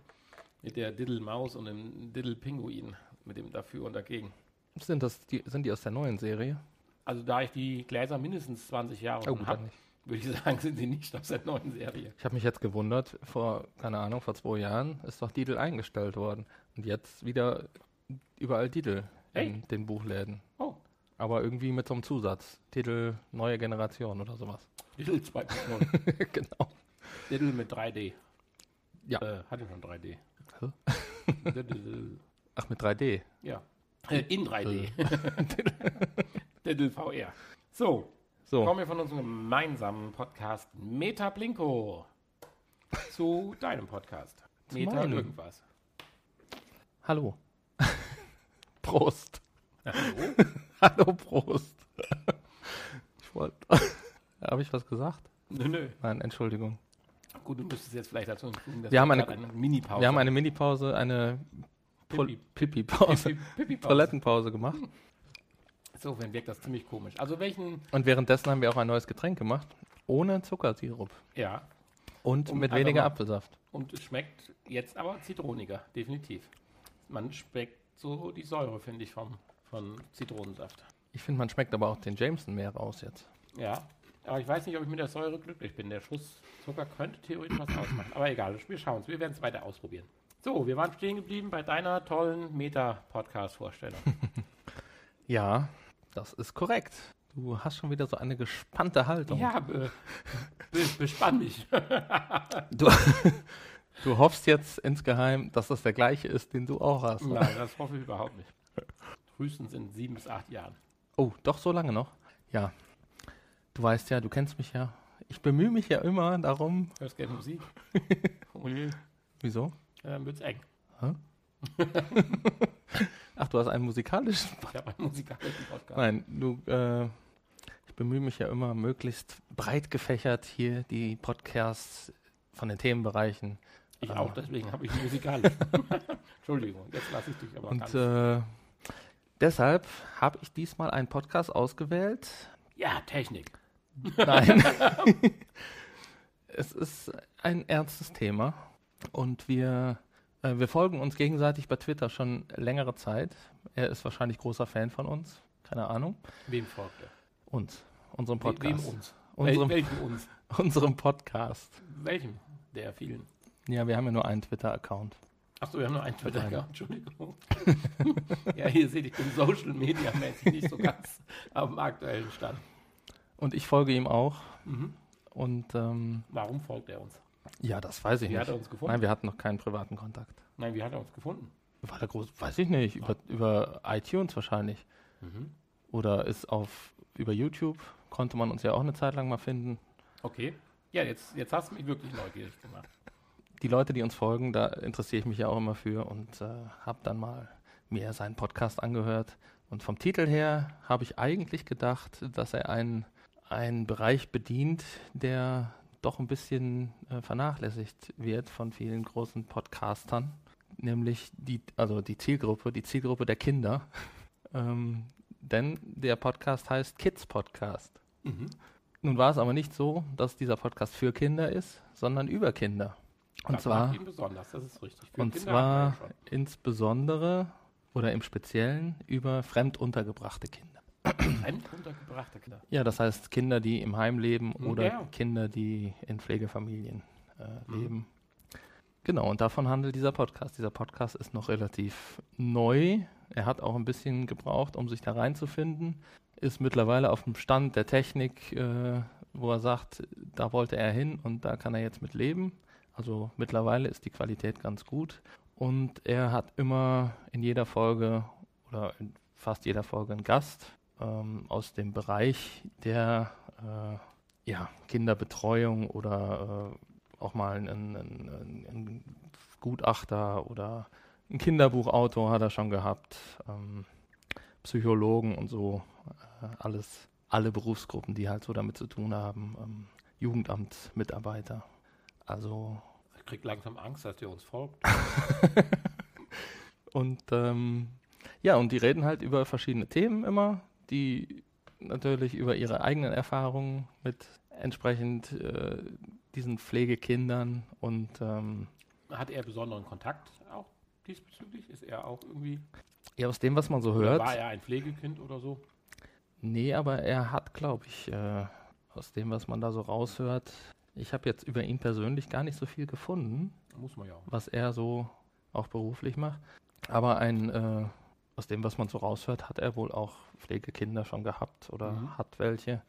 Mit der Diddle-Maus und dem Diddle-Pinguin. Mit dem dafür und dagegen. Sind, das die, sind die aus der neuen Serie? Also da ich die Gläser mindestens 20 Jahre Oh, habe, würde ich sagen, sind sie nicht aus der neuen Serie. Ich habe mich jetzt gewundert, vor, keine Ahnung, vor zwei Jahren ist doch Didel eingestellt worden. Und jetzt wieder überall Didel in den Buchläden. Oh, Aber irgendwie mit so einem Zusatz. Titel neue Generation oder sowas. Diddle 2.0. genau. Diddle mit 3D. Ja. Äh, hatte schon 3D. Hä? Diddle, Ach, mit 3D. ja. Äh, in 3D. Diddle VR. So, So, kommen wir von unserem gemeinsamen Podcast Meta Blinko zu deinem Podcast. Meta irgendwas. hallo. Prost. Hallo? Hallo, Prost. ich wollte. Habe ich was gesagt? nö, nö. Nein, Entschuldigung. Gut, du müsstest jetzt vielleicht dazu hinzufügen, dass Wir haben eine- eine Mini-Pause Wir haben eine Minipause, eine Tol- Pipi. Pipi-Pause, Pipi- Pipi-Pause. Toilettenpause gemacht. Insofern wirkt das ziemlich komisch. Also welchen, Und währenddessen haben wir auch ein neues Getränk gemacht. Ohne Zuckersirup. ja, Und Um mit weniger mal- Apfelsaft. und es schmeckt jetzt aber zitroniger, definitiv. Man schmeckt so die Säure, finde ich, vom, von Zitronensaft. Ich finde, man schmeckt aber auch den Jameson mehr raus jetzt. Ja, aber ich weiß nicht, ob ich mit der Säure glücklich bin. Der Schuss Zucker könnte theoretisch was ausmachen. Aber egal, wir schauen es. Wir werden es weiter ausprobieren. So, wir waren stehen geblieben bei deiner tollen Meta-Podcast-Vorstellung. Ja, das ist korrekt. Du hast schon wieder so eine gespannte Haltung. ja, be, be, bespann mich. Du, du hoffst jetzt insgeheim, dass das der gleiche ist, den du auch hast. ne? Nein, das hoffe ich überhaupt nicht. Frühestens in sieben bis acht Jahren. Oh, doch so lange noch? Ja. Du weißt ja, du kennst mich ja. Ich bemühe mich ja immer darum. Hörst gerne Musik? Ui, Wieso? ja, dann wird's eng. Ach, du hast einen musikalischen. Ich habe einen musikalischen Podcast. Nein, du. Äh, ich bemühe mich ja immer, möglichst breit gefächert hier die Podcasts von den Themenbereichen. Ich Ah. auch, deswegen habe ich einen musikalischen. Entschuldigung, jetzt lasse ich dich aber Und äh, deshalb habe ich diesmal einen Podcast ausgewählt. ja, Technik. Nein. es ist ein ernstes Thema und wir Äh, wir folgen uns gegenseitig bei Twitter schon längere Zeit. Er ist wahrscheinlich großer Fan von uns. Keine Ahnung. Wem folgt er? Uns. Unserem Podcast. Wem uns? Unserem, Wel welchem uns? unserem Podcast. Welchem der vielen? Ja, wir haben ja nur einen Twitter-Account. Achso, wir haben nur einen Mit einem. Twitter, Entschuldigung. ja, hier seht ihr, ich bin Social Media mäßig nicht so ganz auf dem aktuellen Stand. Und ich folge ihm auch. Mhm. Und ähm, Warum folgt er uns? ja, das weiß ich Wie hat nicht. er uns gefunden? Nein, wir hatten noch keinen privaten Kontakt. Nein, wie hat er uns gefunden? War der groß, weiß ich nicht, über, über iTunes wahrscheinlich. Mhm. Oder ist auf über YouTube, konnte man uns ja auch eine Zeit lang mal finden. Okay. Ja, jetzt, jetzt hast du mich wirklich neugierig gemacht. Die Leute, die uns folgen, da interessiere ich mich ja auch immer für und äh, habe dann mal mir seinen Podcast angehört. Und vom Titel her habe ich eigentlich gedacht, dass er einen, einen Bereich bedient, der doch ein bisschen äh, vernachlässigt wird von vielen großen Podcastern, nämlich die, also die Zielgruppe, die Zielgruppe der Kinder. ähm, denn der Podcast heißt Kids Podcast. Mhm. Nun war es aber nicht so, dass dieser Podcast für Kinder ist, sondern über Kinder. Und zwar macht ihn besonders, das ist richtig. Für und zwar insbesondere oder im Speziellen über fremduntergebrachte Kinder. schon. Fremd untergebrachte Kinder. Ja, das heißt Kinder, die im Heim leben Mhm, oder ja. Kinder, die in Pflegefamilien äh, Mhm. leben. Genau, und davon handelt dieser Podcast. Dieser Podcast ist noch relativ neu. Er hat auch ein bisschen gebraucht, um sich da reinzufinden. Ist mittlerweile auf dem Stand der Technik, äh, wo er sagt, da wollte er hin und da kann er jetzt mit leben. Also mittlerweile ist die Qualität ganz gut. Und er hat immer in jeder Folge oder in fast jeder Folge einen Gast ähm, aus dem Bereich der äh, ja, Kinderbetreuung oder äh, auch mal einen Gutachter oder ein Kinderbuchautor hat er schon gehabt, ähm, Psychologen und so, äh, alles, alle Berufsgruppen, die halt so damit zu tun haben, ähm, Jugendamtsmitarbeiter. Also Ich krieg langsam Angst, dass der uns folgt. Und ähm, ja, und die reden halt über verschiedene Themen immer, die natürlich über ihre eigenen Erfahrungen mit entsprechend äh, diesen Pflegekindern und ähm, Hat er besonderen Kontakt auch diesbezüglich? Ist er auch irgendwie, ja, aus dem, was man so hört, war er ein Pflegekind oder so? nee, aber er hat, glaube ich, äh, aus dem, was man da so raushört, ich habe jetzt über ihn persönlich gar nicht so viel gefunden. Muss man ja was er so auch beruflich macht. Aber ein, äh, aus dem, was man so raushört, hat er wohl auch Pflegekinder schon gehabt oder Mhm. hat welche.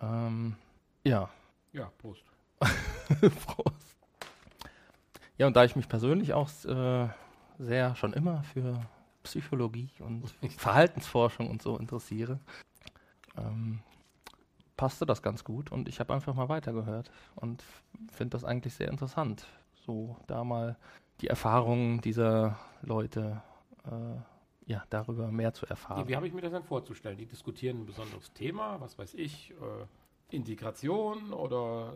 Ähm, ja, Ja, Prost. Prost. Ja, und da ich mich persönlich auch äh, sehr schon immer für Psychologie und Verhaltensforschung und so interessiere, ähm, passte das ganz gut und ich habe einfach mal weitergehört und finde das eigentlich sehr interessant, so da mal die Erfahrungen dieser Leute äh, ja, darüber mehr zu erfahren. Wie habe ich mir das denn vorzustellen? Die diskutieren ein besonderes Thema, was weiß ich, äh, Integration oder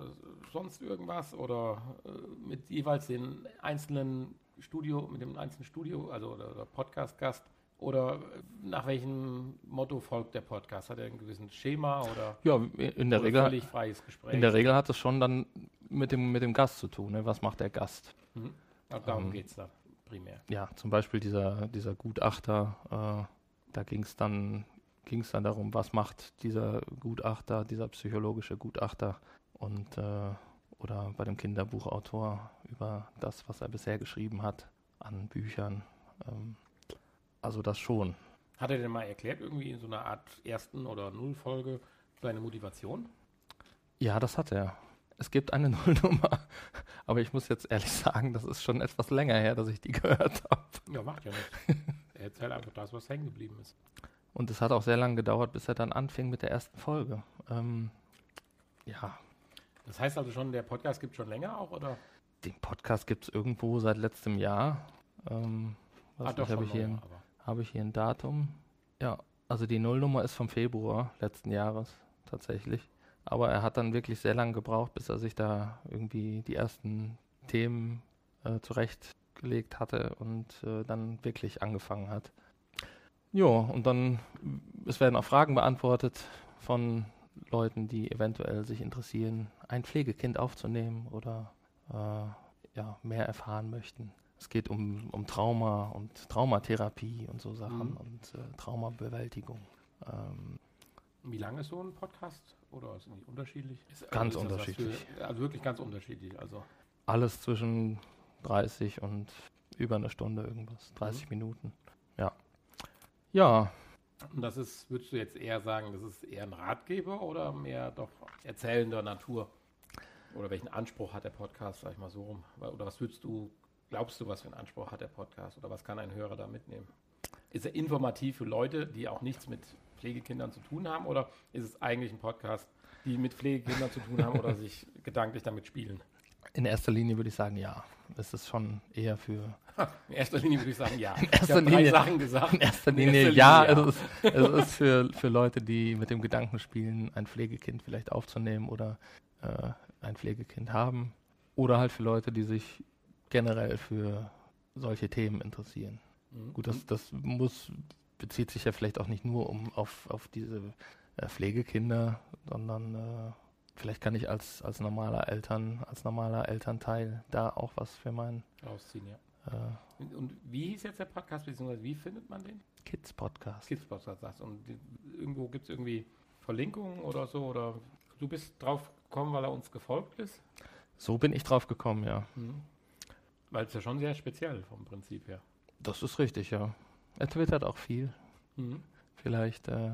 sonst irgendwas oder äh, mit jeweils den einzelnen Studio, mit dem einzelnen Studio, also oder, oder Podcast-Gast oder nach welchem Motto folgt der Podcast? Hat er ein gewisses Schema oder, ja, in der Regel völlig freies Gespräch? In der Regel hat es schon dann mit dem, mit dem Gast zu tun. Ne? Was macht der Gast? Mhm. Darum Ähm, geht es da primär. Ja, zum Beispiel dieser, dieser Gutachter, äh, da ging es dann, ging's dann darum, was macht dieser Gutachter, dieser psychologische Gutachter und äh, oder bei dem Kinderbuchautor über das, was er bisher geschrieben hat an Büchern. Ähm, also das schon. Hat er denn mal erklärt, irgendwie in so einer Art ersten oder Nullfolge seine Motivation? Ja, das hat er. Es gibt eine Nullnummer, aber ich muss jetzt ehrlich sagen, das ist schon etwas länger her, dass ich die gehört habe. Ja, macht ja nichts. er erzählt einfach das, was hängen geblieben ist. Und es hat auch sehr lange gedauert, bis er dann anfing mit der ersten Folge. Ähm, ja, Das heißt also schon, der Podcast gibt schon länger auch, oder? den Podcast gibt es irgendwo seit letztem Jahr. Ähm, was Ah, doch schon ich, ein- aber habe ich hier ein Datum? Ja, also die Nullnummer ist vom Februar letzten Jahres tatsächlich. Aber er hat dann wirklich sehr lange gebraucht, bis er sich da irgendwie die ersten Themen äh, zurechtgelegt hatte und äh, dann wirklich angefangen hat. Ja, und dann, es werden auch Fragen beantwortet von Leuten, die eventuell sich interessieren, ein Pflegekind aufzunehmen oder äh, ja, mehr erfahren möchten. Es geht um, um Trauma und Traumatherapie und so Sachen Mhm. und äh, Traumabewältigung. Ähm, Wie lange ist so ein Podcast? Oder ist es nicht unterschiedlich? Ist, Ganz ist das was unterschiedlich. Für, also wirklich ganz unterschiedlich. Also alles zwischen 30 und über eine Stunde irgendwas, 30 Minuten. Ja. Ja, Und das ist, würdest du jetzt eher sagen, das ist eher ein Ratgeber oder mehr doch erzählender Natur? Oder welchen Anspruch hat der Podcast, sag ich mal so rum? Oder was würdest du, glaubst du, was für einen Anspruch hat der Podcast? Oder was kann ein Hörer da mitnehmen? Ist er informativ für Leute, die auch nichts mit Pflegekindern zu tun haben? Oder ist es eigentlich ein Podcast, die mit Pflegekindern zu tun haben oder sich gedanklich damit spielen? in erster Linie würde ich sagen, ja. Es ist schon eher für In erster Linie würde ich sagen, ja. In erster ich habe drei Linie- Sachen gesagt. In erster In Linie, erster ja, Linie, ja. Es, ist, es ist für, für Leute, die mit dem Gedanken spielen, ein Pflegekind vielleicht aufzunehmen oder äh, ein Pflegekind haben. Oder halt für Leute, die sich generell für solche Themen interessieren. Mhm. Gut, das, das muss, bezieht sich ja vielleicht auch nicht nur um auf, auf diese äh, Pflegekinder, sondern äh, vielleicht kann ich als, als normaler Eltern, als normaler Elternteil da auch was für meinen rausziehen, ja. äh, Und, wie hieß jetzt der Podcast, beziehungsweise wie findet man den? Kids-Podcast. Kids Podcast sagst und die, irgendwo gibt es irgendwie Verlinkungen oder so oder du bist drauf gekommen, weil er uns gefolgt ist? So bin ich drauf gekommen, ja. Weil es ja schon sehr speziell vom Prinzip her. Das ist richtig, ja. Er twittert auch viel. Vielleicht, äh,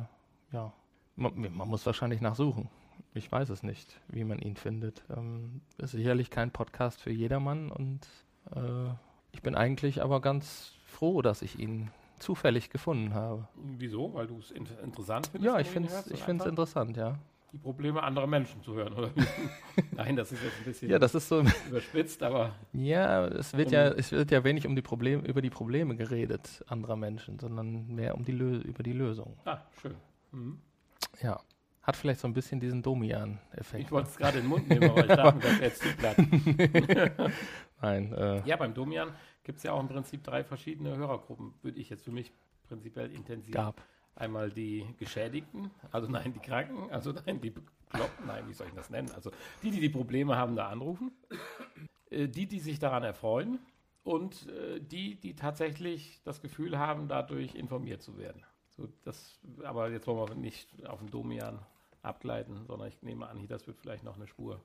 ja. Man, man muss wahrscheinlich nachsuchen. Ich weiß es nicht, wie man ihn findet. Ähm, ist sicherlich kein Podcast für jedermann und äh, ich bin eigentlich aber ganz froh, dass ich ihn zufällig gefunden habe. Wieso? Weil du es inter interessant findest? Ja, ich finde es interessant, ja. Die Probleme anderer Menschen zu hören, oder? Nein, das ist jetzt ein bisschen Ja, das ist so. überspitzt, aber Ja, es wird Um- ja, es wird ja wenig um die Probleme, über die Probleme geredet anderer Menschen, sondern mehr um die Lö über die Lösung. ah, schön. Mhm. Ja. Hat vielleicht so ein bisschen diesen Domian-Effekt. Ich wollte es gerade in den Mund nehmen, aber ich dachte mir, das jetzt zu platt. Nein, äh, Ja, beim Domian gibt es ja auch im Prinzip drei verschiedene Hörergruppen, würde ich jetzt für mich prinzipiell intensiv. gab. Einmal die Geschädigten, also nein, die Kranken, also nein, die Bekloppten, nein, wie soll ich das nennen? Also die, die die Probleme haben, da anrufen, äh, die, die sich daran erfreuen und äh, die, die tatsächlich das Gefühl haben, dadurch informiert zu werden. So, das, aber jetzt wollen wir nicht auf den Domian abgleiten, sondern ich nehme an, hier, das wird vielleicht noch eine Spur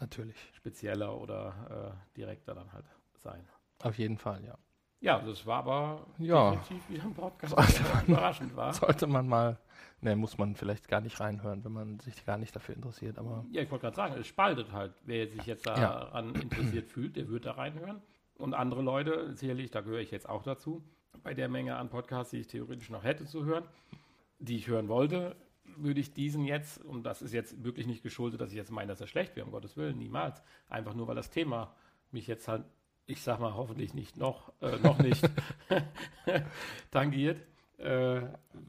Natürlich. spezieller oder äh, direkter dann halt sein. Auf jeden Fall, ja. Ja, das war aber Ja. definitiv wieder ein Podcast, der überraschend war. Sollte man mal, ne, muss man vielleicht gar nicht reinhören, wenn man sich gar nicht dafür interessiert, aber Ja, ich wollte gerade sagen, es spaltet halt. Wer sich jetzt Ja. daran interessiert fühlt, der wird da reinhören. Und andere Leute, sicherlich, da gehöre ich jetzt auch dazu, bei der Menge an Podcasts, die ich theoretisch noch hätte zu hören, die ich hören wollte, würde ich diesen jetzt, und das ist jetzt wirklich nicht geschuldet, dass ich jetzt meine, dass er schlecht wäre, um Gottes Willen, niemals. Einfach nur, weil das Thema mich jetzt halt, ich sag mal, hoffentlich nicht noch, äh, noch nicht tangiert, äh,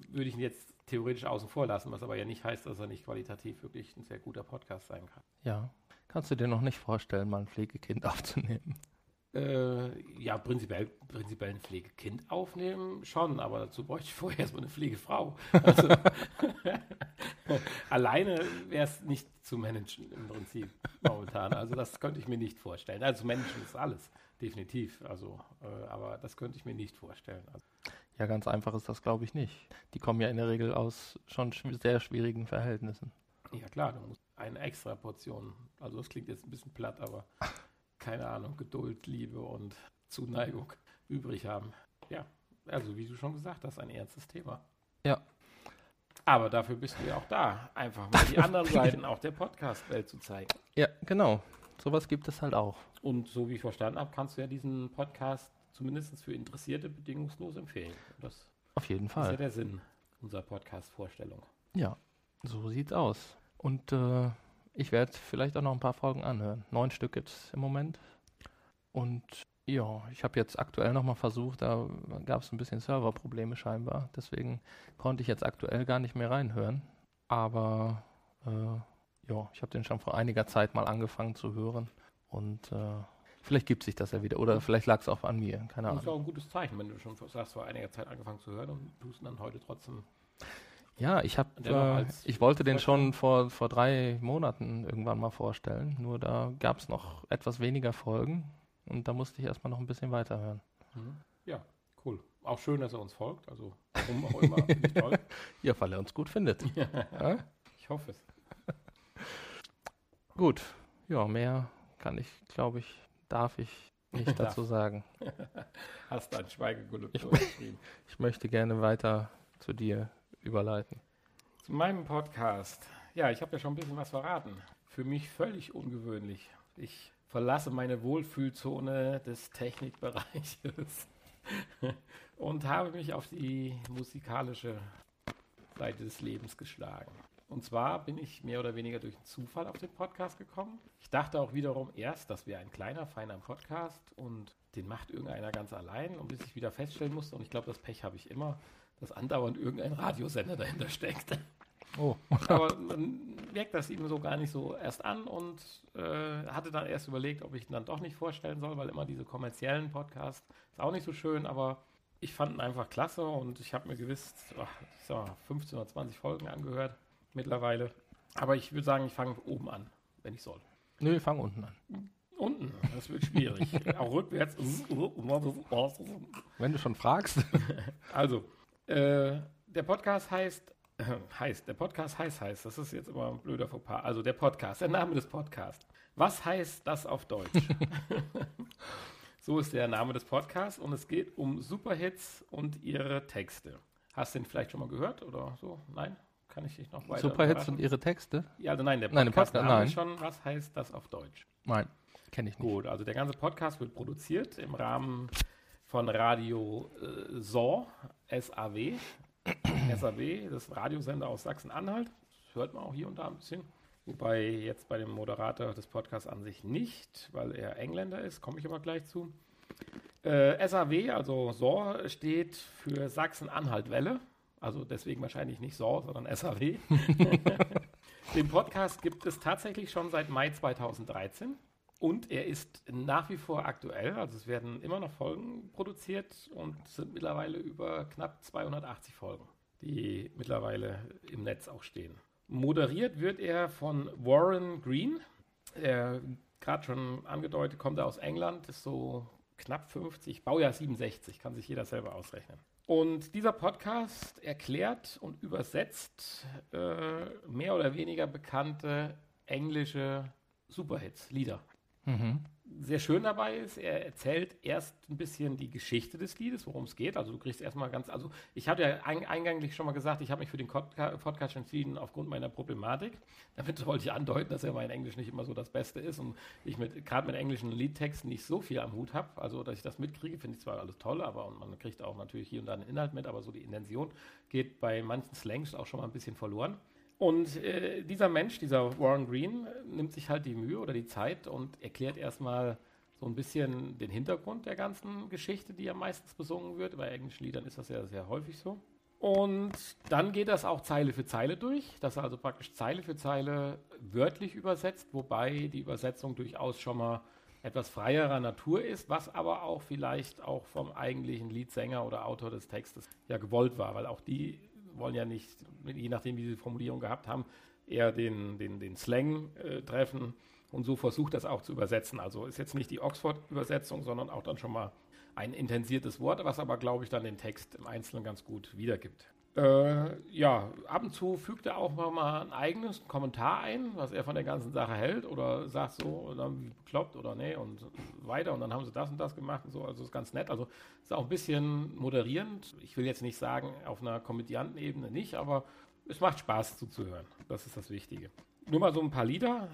würde ich ihn jetzt theoretisch außen vor lassen, was aber ja nicht heißt, dass er nicht qualitativ wirklich ein sehr guter Podcast sein kann. ja. Kannst du dir noch nicht vorstellen, mal ein Pflegekind aufzunehmen? Äh, ja, prinzipiell, prinzipiell ein Pflegekind aufnehmen schon, aber dazu bräuchte ich vorher erstmal eine Pflegefrau. Also, alleine wäre es nicht zu managen im Prinzip momentan. Also das könnte ich mir nicht vorstellen. Also managen ist alles, definitiv. Also, äh, aber das könnte ich mir nicht vorstellen. Also, Ja, ganz einfach ist das, glaube ich, nicht. Die kommen ja in der Regel aus schon schw sehr schwierigen Verhältnissen. ja klar, du musst eine extra Portion, also das klingt jetzt ein bisschen platt, aber keine Ahnung, Geduld, Liebe und Zuneigung übrig haben. Ja, also wie du schon gesagt hast, ein ernstes Thema. Ja. Aber dafür bist du ja auch da, einfach mal die anderen Seiten auch der Podcast-Welt zu zeigen. Ja, genau. Sowas gibt es halt auch. Und so wie ich verstanden habe, kannst du ja diesen Podcast zumindest für Interessierte bedingungslos empfehlen. Das Auf jeden ist ja Fall. der Sinn unserer Podcast-Vorstellung. Ja, so sieht's aus. Und äh, ich werde vielleicht auch noch ein paar Folgen anhören. Neun Stück gibt es im Moment. Und ja, ich habe jetzt aktuell nochmal versucht, da gab es ein bisschen Serverprobleme scheinbar. Deswegen konnte ich jetzt aktuell gar nicht mehr reinhören. Aber äh, ja, ich habe den schon vor einiger Zeit mal angefangen zu hören. Und äh, vielleicht gibt sich das ja wieder. Oder vielleicht lag es auch an mir. Keine Das ist Ahnung. auch ein gutes Zeichen, wenn du schon sagst, vor einiger Zeit angefangen zu hören und tust ihn dann heute trotzdem. Ja, ich habe, äh, ich wollte den schon vor, vor drei Monaten irgendwann mal vorstellen. Nur da gab es noch etwas weniger Folgen Und da musste ich erstmal noch ein bisschen weiterhören. Mhm. Ja, cool. Auch schön, dass er uns folgt. Also, warum auch immer. Finde ich toll. Ja, weil er uns gut findet. Ja? Ich hoffe es. Gut. Ja, mehr kann ich, glaube ich, darf ich nicht dazu sagen. Hast ein Schweigegelübde unterschrieben. Ich möchte gerne weiter zu dir überleiten. Zu meinem Podcast. Ja, ich habe ja schon ein bisschen was verraten. Für mich völlig ungewöhnlich. Ich verlasse meine Wohlfühlzone des Technikbereiches und habe mich auf die musikalische Seite des Lebens geschlagen. Und zwar bin ich mehr oder weniger durch einen Zufall auf den Podcast gekommen. Ich dachte auch wiederum erst, das wäre ein kleiner, feiner Podcast und den macht irgendeiner ganz allein. Und bis ich wieder feststellen musste, und ich glaube, das Pech habe ich immer, dass andauernd irgendein Radiosender dahinter steckt. Oh. Aber man merkt das ihm so gar nicht so erst an und äh, hatte dann erst überlegt, ob ich ihn dann doch nicht vorstellen soll, weil immer diese kommerziellen Podcasts ist auch nicht so schön, aber ich fand ihn einfach klasse und ich habe mir gewiss, ach, ich sag mal, 15 oder 20 Folgen angehört mittlerweile. Aber ich würde sagen, ich fange oben an, wenn ich soll. Nö, wir fangen unten an. Unten, das wird schwierig. auch rückwärts. Wenn du schon fragst. Also, äh, der Podcast heißt, äh, heißt, der Podcast heißt, heißt, das ist jetzt immer ein blöder Fauxpas. Also der Podcast, der Name des Podcasts. Was heißt das auf Deutsch? so ist der Name des Podcasts und es geht um Superhits und ihre Texte. Hast du den vielleicht schon mal gehört oder so? Nein? Kann ich dich noch weiter Superhits und ihre Texte? Ja, also nein, der Nein, der Podcast Podcast- Name nein. schon, was heißt das auf Deutsch? Nein, kenne ich nicht. Gut, also der ganze Podcast wird produziert im Rahmen von Radio äh, SAW, SAW, SAW, das Radiosender aus Sachsen-Anhalt. Das hört man auch hier und da ein bisschen. Wobei jetzt bei dem Moderator des Podcasts an sich nicht, weil er Engländer ist, komme ich aber gleich zu. Äh, SAW, also SAW, steht für Sachsen-Anhalt-Welle. Also deswegen wahrscheinlich nicht SAW, sondern SAW. Den Podcast gibt es tatsächlich schon seit Mai 2013. Und er ist nach wie vor aktuell, also es werden immer noch Folgen produziert und sind mittlerweile über knapp 280 Folgen, die mittlerweile im Netz auch stehen. Moderiert wird er von Warren Green, der gerade schon angedeutet, kommt er aus England, ist so knapp 50, Baujahr 67, kann sich jeder selber ausrechnen. Und dieser Podcast erklärt und übersetzt äh, mehr oder weniger bekannte englische Superhits, Lieder Mhm. Sehr schön dabei ist, er erzählt erst ein bisschen die Geschichte des Liedes, worum es geht. Also du kriegst erstmal ganz, also ich hatte ja ein, eingänglich schon mal gesagt, ich habe mich für den Podca- Podcast entschieden aufgrund meiner Problematik. Damit wollte ich andeuten, dass ja mein Englisch nicht immer so das Beste ist und ich mit gerade mit englischen Liedtexten nicht so viel am Hut habe. Also dass ich das mitkriege, finde ich zwar alles toll, aber und man kriegt auch natürlich hier und da einen Inhalt mit, aber so die Intention geht bei manchen Slangs auch schon mal ein bisschen verloren. Und äh, dieser Mensch, dieser Warren Green, nimmt sich halt die Mühe oder die Zeit und erklärt erstmal so ein bisschen den Hintergrund der ganzen Geschichte, die ja meistens besungen wird. Bei englischen Liedern ist das ja sehr häufig so. Und dann geht das auch Zeile für Zeile durch, dass er also praktisch Zeile für Zeile wörtlich übersetzt, wobei die Übersetzung durchaus schon mal etwas freierer Natur ist, was aber auch vielleicht auch vom eigentlichen Liedsänger oder Autor des Textes ja gewollt war, weil auch die wollen ja nicht, je nachdem wie sie die Formulierung gehabt haben, eher den, den, den Slang äh, treffen und so versucht das auch zu übersetzen. Also ist jetzt nicht die Oxford-Übersetzung, sondern auch dann schon mal ein intensiertes Wort, was aber, glaube ich, dann den Text im Einzelnen ganz gut wiedergibt. Äh, ja, ab und zu fügt er auch mal ein eigenes Kommentar ein, was er von der ganzen Sache hält oder sagt so, oder wie bekloppt oder nee und weiter und dann haben sie das und das gemacht und so, also ist ganz nett. Also ist auch ein bisschen moderierend. Ich will jetzt nicht sagen, auf einer Komödiantenebene nicht, aber es macht Spaß zuzuhören. Das ist das Wichtige. Nur mal so ein paar Lieder.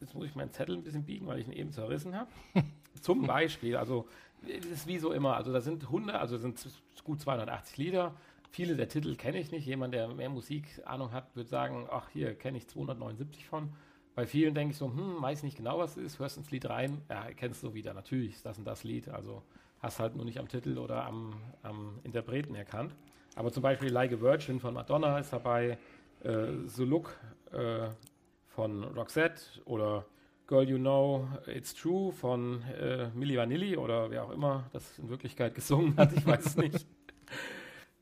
Jetzt muss ich meinen Zettel ein bisschen biegen, weil ich ihn eben zerrissen habe. Zum Beispiel, also es ist wie so immer, also da sind 100, also sind gut 280 Lieder. Viele der Titel kenne ich nicht. Jemand, der mehr Musikahnung hat, wird sagen, ach hier kenne ich 279 von. Bei vielen denke ich so, hm, weiß nicht genau, was es ist, hörst ins Lied rein, ja, kennst du wieder, natürlich ist das und das Lied, also hast halt nur nicht am Titel oder am, am Interpreten erkannt. Aber zum Beispiel Like a Virgin von Madonna ist dabei, äh, The Look äh, von Roxette oder Girl You Know It's True von äh, Milli Vanilli oder wer auch immer das in Wirklichkeit gesungen hat, ich weiß es nicht.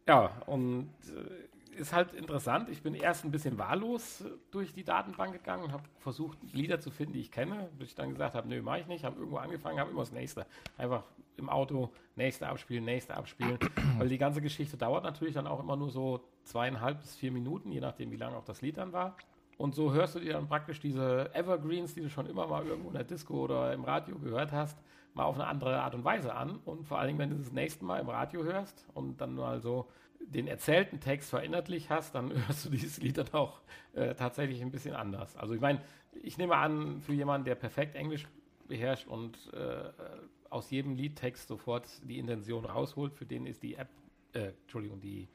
Ja, und äh, ist halt interessant. Ich bin erst ein bisschen wahllos durch die Datenbank gegangen und habe versucht, Lieder zu finden, die ich kenne. Bis ich dann gesagt habe, nö, mache ich nicht. Habe irgendwo angefangen, habe immer das nächste. Einfach im Auto, nächste abspielen, nächste abspielen. Weil die ganze Geschichte dauert natürlich dann auch immer nur so zweieinhalb bis vier Minuten, je nachdem, wie lang auch das Lied dann war. Und so hörst du dir dann praktisch diese Evergreens, die du schon immer mal irgendwo in der Disco oder im Radio gehört hast, mal auf eine andere Art und Weise an. Und vor allen Dingen, wenn du das nächste Mal im Radio hörst und dann mal so den erzählten Text verinnerlich hast, dann hörst du dieses Lied dann auch äh, tatsächlich ein bisschen anders. Also ich meine, ich nehme an, für jemanden, der perfekt Englisch beherrscht und äh, aus jedem Liedtext sofort die Intention rausholt, für den ist die App, äh, Entschuldigung, die,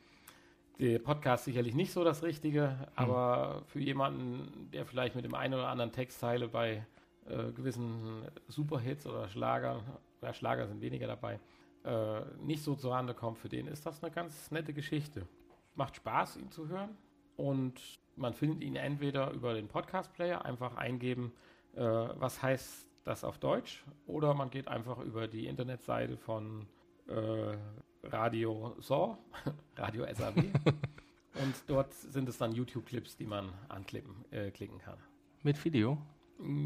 der Podcast sicherlich nicht so das Richtige, mhm. aber für jemanden, der vielleicht mit dem einen oder anderen Textteile bei äh, gewissen Superhits oder Schlager, ja, Schlager sind weniger dabei, äh, nicht so zur Rande kommt, für den ist das eine ganz nette Geschichte. Macht Spaß, ihn zu hören und man findet ihn entweder über den Podcast-Player, einfach eingeben, äh, was heißt das auf Deutsch, oder man geht einfach über die Internetseite von äh, Radio SAW, Radio SAW. und dort sind es dann YouTube-Clips, die man anklicken äh, klicken kann. Mit Video?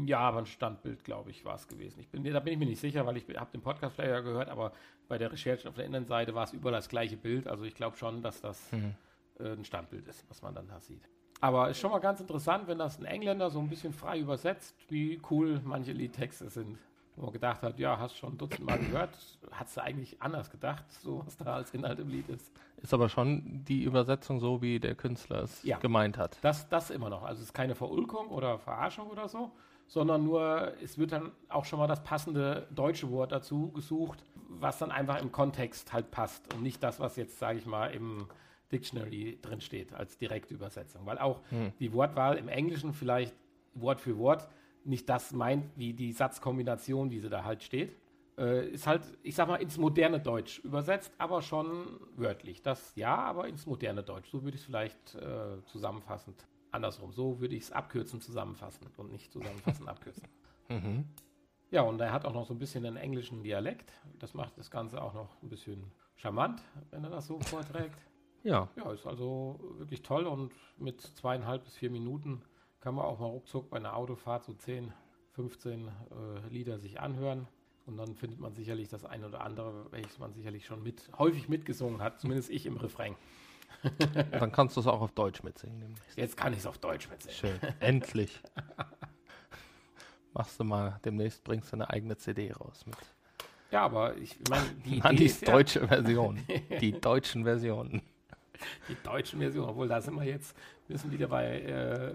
Ja, aber ein Standbild, glaube ich, war es gewesen. Ich bin, da bin ich mir nicht sicher, weil ich habe den Podcast-Player gehört, aber bei der Recherche auf der Innenseite war es überall das gleiche Bild. Also ich glaube schon, dass das mhm. äh, ein Standbild ist, was man dann da sieht. Aber ist schon mal ganz interessant, wenn das ein Engländer so ein bisschen frei übersetzt, wie cool manche Liedtexte sind. Wo man gedacht hat, ja, hast schon dutzendmal gehört, hast du eigentlich anders gedacht, so was da als Inhalt im Lied ist. Ist aber schon die Übersetzung so, wie der Künstler es ja, gemeint hat. Das, das immer noch. Also es ist keine Verulkung oder Verarschung oder so, sondern nur, es wird dann auch schon mal das passende deutsche Wort dazu gesucht, was dann einfach im Kontext halt passt und nicht das, was jetzt, sage ich mal, im Dictionary drin steht als direkte Übersetzung. Weil auch hm. die Wortwahl im Englischen vielleicht Wort für Wort nicht das meint, wie die Satzkombination, wie sie da halt steht. Äh, ist halt, ich sag mal, ins moderne Deutsch übersetzt, aber schon wörtlich. Das ja, aber ins moderne Deutsch. So würde ich es vielleicht äh, zusammenfassend andersrum. So würde ich es abkürzen, zusammenfassen und nicht zusammenfassen, abkürzen. Mhm. Ja, und er hat auch noch so ein bisschen einen englischen Dialekt. Das macht das Ganze auch noch ein bisschen charmant, wenn er das so vorträgt. Ja. Ja, ist also wirklich toll und mit zweieinhalb bis vier Minuten kann man auch mal ruckzuck bei einer Autofahrt so 10, 15 äh, Lieder sich anhören. Und dann findet man sicherlich das eine oder andere, welches man sicherlich schon mit, häufig mitgesungen hat, zumindest ich im Refrain. dann kannst du es auch auf Deutsch mitsingen. Jetzt kann ich es auf Deutsch mitsingen. Schön, endlich. Machst du mal, demnächst bringst du eine eigene CD raus mit. Ja, aber ich meine, die Idee deutsche ja Version. Die deutschen Versionen. Die deutschen Versionen, obwohl da sind wir jetzt, wir sind wieder bei äh,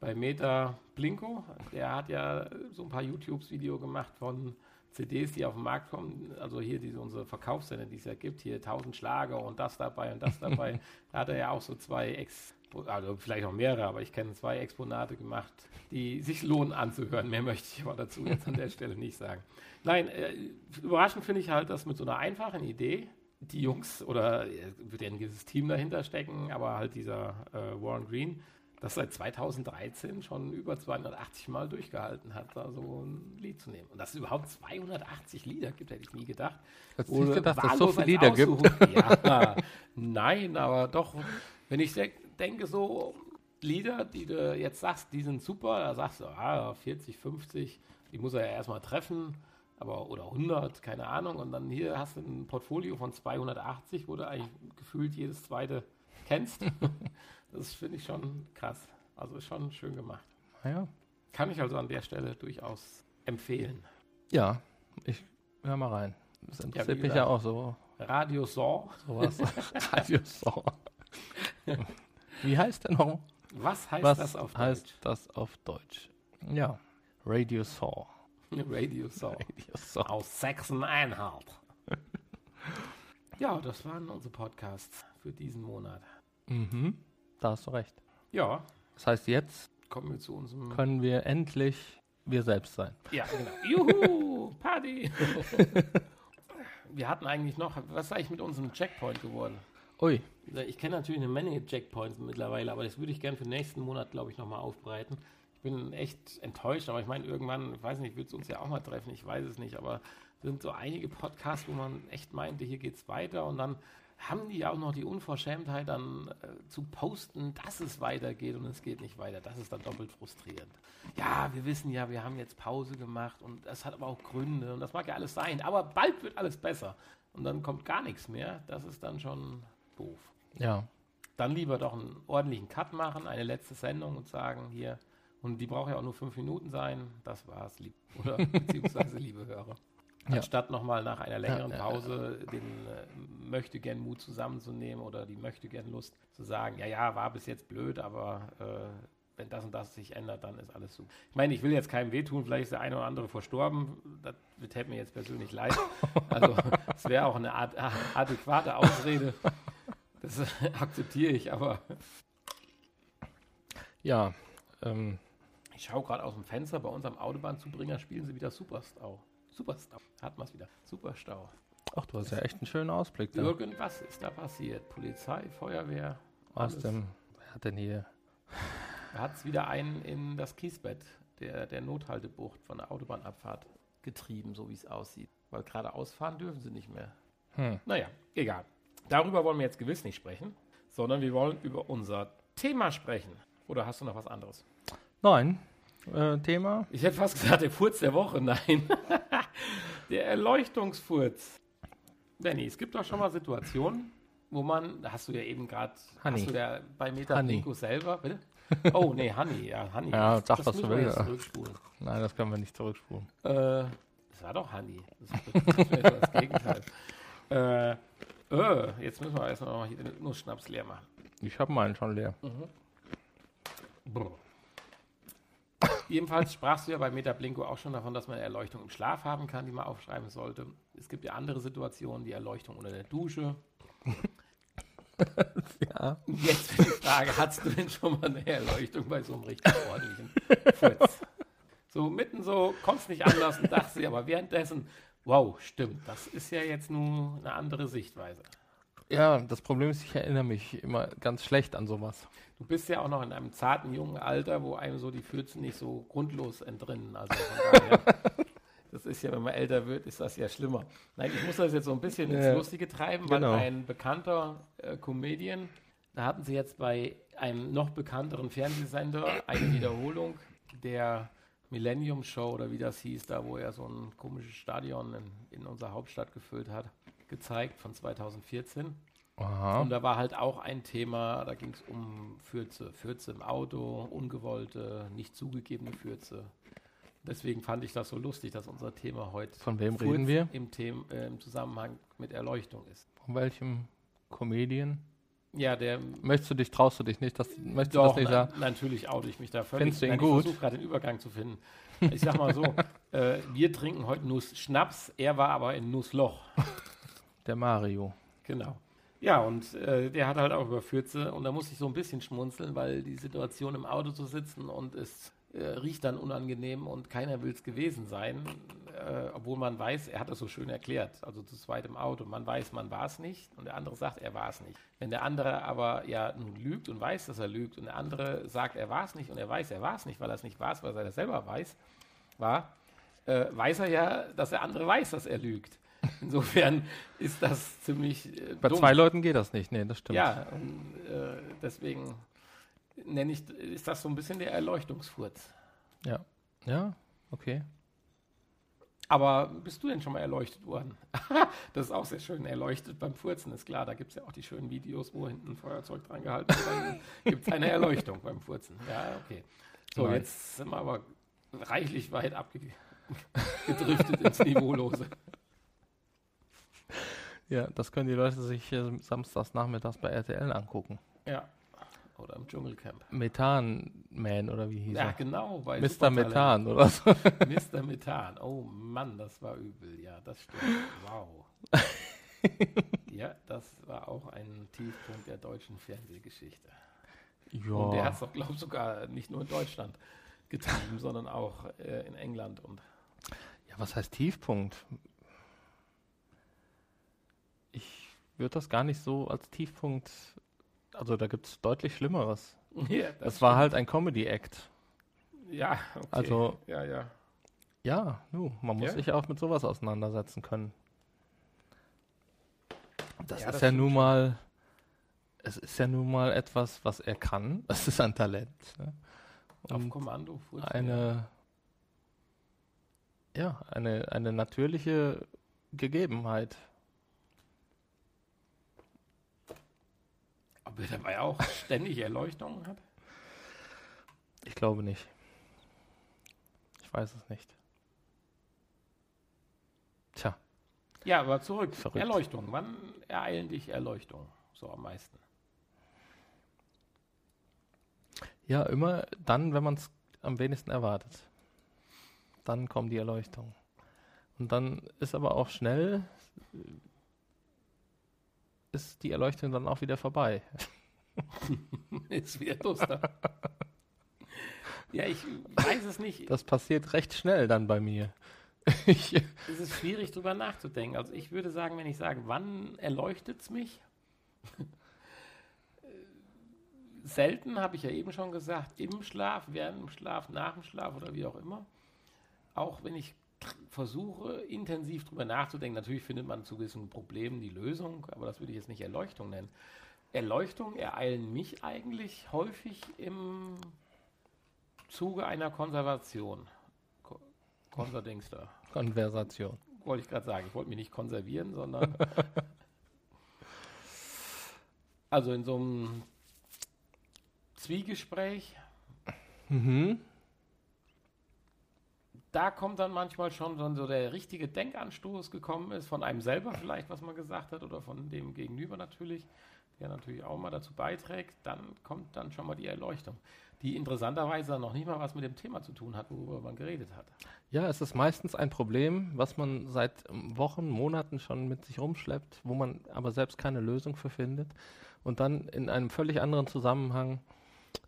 bei Meta Blinko. Der hat ja so ein paar YouTubes-Video gemacht von CDs, die auf den Markt kommen. Also hier diese unsere Verkaufssender, die es ja gibt, hier 1000 Schlager und das dabei und das dabei. da hat er ja auch so zwei Ex also vielleicht noch mehrere, aber ich kenne zwei Exponate gemacht, die sich lohnen anzuhören. Mehr möchte ich aber dazu jetzt an der Stelle nicht sagen. Nein, äh, überraschend finde ich halt, dass mit so einer einfachen Idee die Jungs oder wird ja ein gewisses Team dahinter stecken, aber halt dieser äh, Warren Green das seit 2013 schon über 280 Mal durchgehalten hat, da so ein Lied zu nehmen. Und dass es überhaupt 280 Lieder gibt, hätte ich nie gedacht. Hättest du nicht gedacht, dass es so viele Lieder gibt? Ja, nein, aber doch, wenn ich denke, so Lieder, die du jetzt sagst, die sind super, da sagst du, ah, 40, 50, die muss er ja erstmal treffen, aber oder 100, keine Ahnung. Und dann hier hast du ein Portfolio von 280, wo du eigentlich gefühlt jedes zweite kennst. Das finde ich schon krass. Also schon schön gemacht. Ja. Kann ich also an der Stelle durchaus empfehlen. Ja, ich hör mal rein. Das interessiert ja, mich ja auch so. Radio Saw. Sowas. Radio Saw. Wie heißt der noch? Was heißt Was das auf Deutsch? heißt das auf Deutsch? Ja, Radio Saw. Radio Saw. Radio Saw. Aus Sachsen-Anhalt. ja, das waren unsere Podcasts für diesen Monat. Mhm. Da hast du recht. Ja. Das heißt, jetzt kommen wir zu unserem. Können wir endlich wir selbst sein. Ja, genau. Juhu, Party! wir hatten eigentlich noch, was ist eigentlich mit unserem Checkpoint geworden? Ui. Ich kenne natürlich eine Menge Checkpoints mittlerweile, aber das würde ich gerne für den nächsten Monat, glaube ich, nochmal aufbreiten. Ich bin echt enttäuscht, aber ich meine, irgendwann, ich weiß nicht, wird es uns ja auch mal treffen, ich weiß es nicht, aber sind so einige Podcasts, wo man echt meinte, hier geht's weiter und dann haben die auch noch die Unverschämtheit, dann äh, zu posten, dass es weitergeht und es geht nicht weiter. Das ist dann doppelt frustrierend. Ja, wir wissen ja, wir haben jetzt Pause gemacht und das hat aber auch Gründe und das mag ja alles sein, aber bald wird alles besser. Und dann kommt gar nichts mehr. Das ist dann schon doof. Ja. Dann lieber doch einen ordentlichen Cut machen, eine letzte Sendung und sagen, hier, und die braucht ja auch nur fünf Minuten sein, das war's, lieb, oder beziehungsweise liebe Hörer. Anstatt nochmal nach einer längeren Pause den äh, möchte gern Mut zusammenzunehmen oder die möchte gern Lust zu sagen, ja, ja, war bis jetzt blöd, aber äh, wenn das und das sich ändert, dann ist alles super. Ich meine, ich will jetzt keinem wehtun, vielleicht ist der eine oder andere verstorben, das täte mir jetzt persönlich leid. Also es wäre auch eine Art, adäquate Ausrede. Das akzeptiere ich, aber Ja. Ähm, ich schaue gerade aus dem Fenster, bei uns am Autobahnzubringer spielen sie wieder Superstau. Superstau, hat man es wieder. Superstau. ach, du hast ja echt einen schönen Ausblick da. Irgendwas ist da passiert. Polizei, Feuerwehr. Aus alles. dem, wer hat denn hier? Da hat es wieder einen in das Kiesbett der, der Nothaltebucht von der Autobahnabfahrt getrieben, so wie es aussieht. Weil geradeaus fahren dürfen sie nicht mehr. Hm. Naja, egal. Darüber wollen wir jetzt gewiss nicht sprechen, sondern wir wollen über unser Thema sprechen. Oder hast du noch was anderes? Nein. Äh, Thema? Ich hätte fast gesagt, der Furz der Woche. Nein. der Erleuchtungsfurz. Danny, es gibt doch schon mal Situationen, wo man, da hast du ja eben gerade, hast du ja bei Metablinko selber, bitte? Oh, nee, Honey, ja, Honey. Ja, sag, das was du willst. Nein, das können wir nicht zurückspulen. Äh, das war doch Honey. Das ist das, Gegenteil. Äh, äh, jetzt müssen wir erstmal noch hier den Nussschnaps leer machen. Ich habe meinen schon leer. Brr. Jedenfalls sprachst du ja bei Metablinko auch schon davon, dass man Erleuchtung im Schlaf haben kann, die man aufschreiben sollte. Es gibt ja andere Situationen, die Erleuchtung unter der Dusche. Ja. Jetzt die Frage, hast du denn schon mal eine Erleuchtung bei so einem richtig ordentlichen Fritz? So mitten so, konntest nicht anders und dachte aber währenddessen, wow, stimmt, das ist ja jetzt nur eine andere Sichtweise. Ja, das Problem ist, ich erinnere mich immer ganz schlecht an sowas. Du bist ja auch noch in einem zarten jungen Alter, wo einem so die Pfützen nicht so grundlos entrinnen. Also daher, das ist ja, wenn man älter wird, ist das ja schlimmer. Nein, ich muss das jetzt so ein bisschen ins Lustige treiben, weil genau. ein bekannter äh, Comedian, da hatten sie jetzt bei einem noch bekannteren Fernsehsender eine Wiederholung der Millennium Show oder wie das hieß, da wo er so ein komisches Stadion in, in unserer Hauptstadt gefüllt hat, gezeigt von 2014. Aha. Und da war halt auch ein Thema, da ging es um Fürze. Fürze im Auto, ungewollte, nicht zugegebene Fürze. Deswegen fand ich das so lustig, dass unser Thema heute Von wem reden wir? Im, Them äh, im Zusammenhang mit Erleuchtung ist. Von welchem Comedian? Ja, der Möchtest du dich, traust du dich nicht? Das, möchtest du doch, das nicht na, sagen? natürlich oute ich mich da völlig. Findest du ihn Nein, gut? Ich versuche gerade den Übergang zu finden. Ich sag mal so, äh, wir trinken heute Nuss Schnaps, er war aber in Nussloch. Der Mario. Genau. Ja, und äh, der hat halt auch über Fürze und da muss ich so ein bisschen schmunzeln, weil die Situation im Auto zu sitzen und es äh, riecht dann unangenehm und keiner will es gewesen sein, äh, obwohl man weiß, er hat das so schön erklärt, also zu zweit im Auto, man weiß, man war es nicht und der andere sagt, er war es nicht. Wenn der andere aber ja nun lügt und weiß, dass er lügt und der andere sagt, er war es nicht und er weiß, er war es nicht, weil er es nicht war, weil er das selber weiß, war, äh, weiß er ja, dass der andere weiß, dass er lügt. Insofern ist das ziemlich äh, Bei dumm. zwei Leuten geht das nicht. Nee, das stimmt. Ja, und, äh, deswegen nenne ich, ist das so ein bisschen der Erleuchtungsfurz. Ja. Ja, okay. Aber bist du denn schon mal erleuchtet worden? das ist auch sehr schön. Erleuchtet beim Furzen ist klar. Da gibt es ja auch die schönen Videos, wo hinten ein Feuerzeug dran gehalten wird. Gibt es eine Erleuchtung beim Furzen. Ja, okay. So, Nein. jetzt sind wir aber reichlich weit abgedriftet ins Niveaulose. Ja, das können die Leute sich äh, samstags nachmittags bei RTL angucken. Ja. Oder im Dschungelcamp. Methan Man oder wie hieß Ja, er? genau. Bei Mr. Methan oder so. Mr. Methan. Oh Mann, das war übel. Ja, das stimmt. Wow. ja, das war auch ein Tiefpunkt der deutschen Fernsehgeschichte. Und der hat Ja. es doch, glaube ich, sogar nicht nur in Deutschland getrieben, sondern auch äh, in England. Und ja, was heißt Tiefpunkt? Ich würde das gar nicht so als Tiefpunkt. Also da gibt es deutlich Schlimmeres. ja, Das, war halt ein Comedy-Act. Ja, okay. Also- ja, ja. Ja, nu, man muss Ja? sich auch mit sowas auseinandersetzen können. Das Ja, ist das ja nun mal, es ist ja nun mal etwas, was er kann. Das ist ein Talent. Ne? Auf Kommando. funktioniert. eine, ja, eine, eine natürliche Gegebenheit. Ob er dabei auch ständig Erleuchtungen hat? Ich glaube nicht. Ich weiß es nicht. Tja, Ja, aber zurück. Verrückt. Erleuchtung. Wann ereilen dich Erleuchtungen so am meisten? ja, immer dann, wenn man es am wenigsten erwartet. Dann kommen die Erleuchtungen. Und dann ist aber auch schnell, ist die Erleuchtung dann auch wieder vorbei. Ist wieder duster. ja, ich weiß es nicht. Das passiert recht schnell dann bei mir. ich, Es ist schwierig, drüber nachzudenken. Also ich würde sagen, wenn ich sage, wann erleuchtet es mich? Selten, habe ich ja eben schon gesagt, im Schlaf, während dem Schlaf, nach dem Schlaf oder wie auch immer. Auch wenn ich versuche, intensiv drüber nachzudenken, natürlich findet man zu gewissen Problemen die Lösung, aber das würde ich jetzt nicht Erleuchtung nennen. Erleuchtung ereilen mich eigentlich häufig im Zuge einer Konservation. Ko Konservdings da. Konversation. Wollte ich gerade sagen. Ich wollte mich nicht konservieren, sondern. also in so einem Zwiegespräch, Mhm. Da kommt dann manchmal schon so der richtige Denkanstoß gekommen ist, von einem selber vielleicht, was man gesagt hat, oder von dem Gegenüber natürlich, der natürlich auch mal dazu beiträgt, dann kommt dann schon mal die Erleuchtung, die interessanterweise noch nicht mal was mit dem Thema zu tun hat, worüber man geredet hat. Ja, es ist meistens ein Problem, was man seit Wochen, Monaten schon mit sich rumschleppt, wo man aber selbst keine Lösung für findet. Und dann in einem völlig anderen Zusammenhang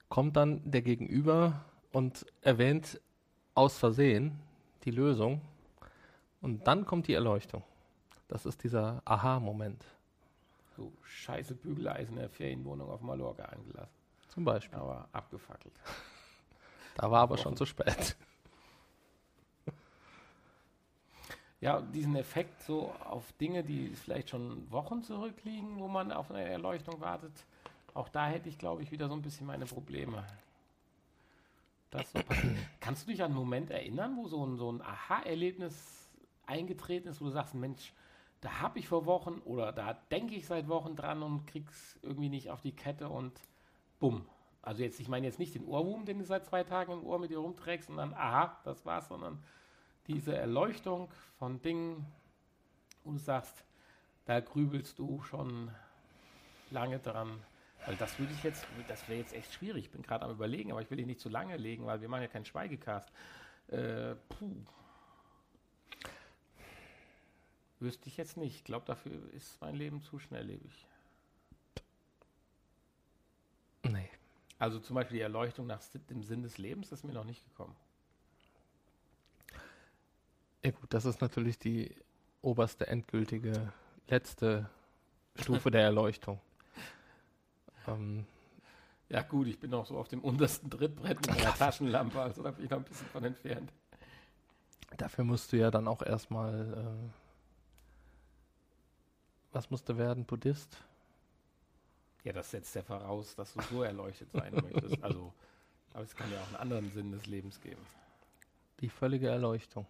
kommt dann der Gegenüber und erwähnt aus Versehen die Lösung. Und dann kommt die Erleuchtung. Das ist dieser Aha-Moment So scheiße Bügeleisen in der Ferienwohnung auf Mallorca angelassen, zum Beispiel. aber abgefackelt. Da war aber schon zu spät. Ja, diesen Effekt so auf Dinge, die vielleicht schon Wochen zurückliegen, wo man auf eine Erleuchtung wartet, auch da hätte ich, glaube ich, wieder so ein bisschen meine Probleme. Das so. Kannst du dich an einen Moment erinnern, wo so ein, so ein Aha-Erlebnis eingetreten ist, wo du sagst, Mensch, da habe ich vor Wochen oder da denke ich seit Wochen dran und krieg's irgendwie nicht auf die Kette und bumm. Also jetzt, ich meine jetzt nicht den Ohrwurm, den du seit zwei Tagen im Ohr mit dir rumträgst und dann, aha, das war's, sondern diese Erleuchtung von Dingen, wo du sagst, da grübelst du schon lange dran. Weil das würde ich jetzt, das wäre jetzt echt schwierig. Ich bin gerade am überlegen, aber ich will dich nicht zu lange legen, weil wir machen ja keinen Schweigecast. Äh, puh. Wüsste ich jetzt nicht. Ich glaube, dafür ist mein Leben zu schnelllebig. Nee. Also zum Beispiel die Erleuchtung nach dem Sinn des Lebens ist mir noch nicht gekommen. Ja gut, das ist natürlich die oberste, endgültige, letzte Stufe der Erleuchtung. Ähm, Ja gut, ich bin noch so auf dem untersten Trittbrett mit einer Taschenlampe, also da bin ich noch ein bisschen von entfernt. dafür musst du ja dann auch erstmal, äh, was musst du werden, Buddhist? Ja, das setzt ja voraus, dass du so erleuchtet sein möchtest. Also, aber es kann ja auch einen anderen Sinn des Lebens geben. Die völlige Erleuchtung.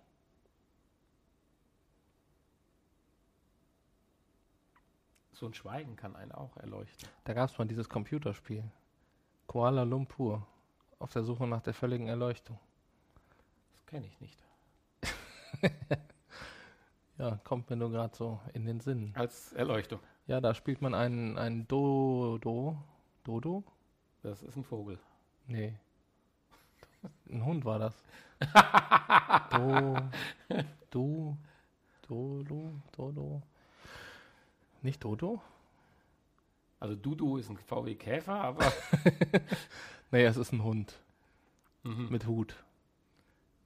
So ein Schweigen kann einen auch erleuchten. Da gab es mal dieses Computerspiel. Kuala Lumpur. Auf der Suche nach der völligen Erleuchtung. Das kenne ich nicht. Ja, kommt mir nur gerade so in den Sinn. Als Erleuchtung. Ja, da spielt man einen, einen Dodo. Dodo? Das ist ein Vogel. Nee. Ein Hund war das. Do, du, Dodo, Dodo. Nicht Dodo? Also Dudu ist ein VW Käfer, aber Nee, es ist ein Hund Mhm. mit Hut.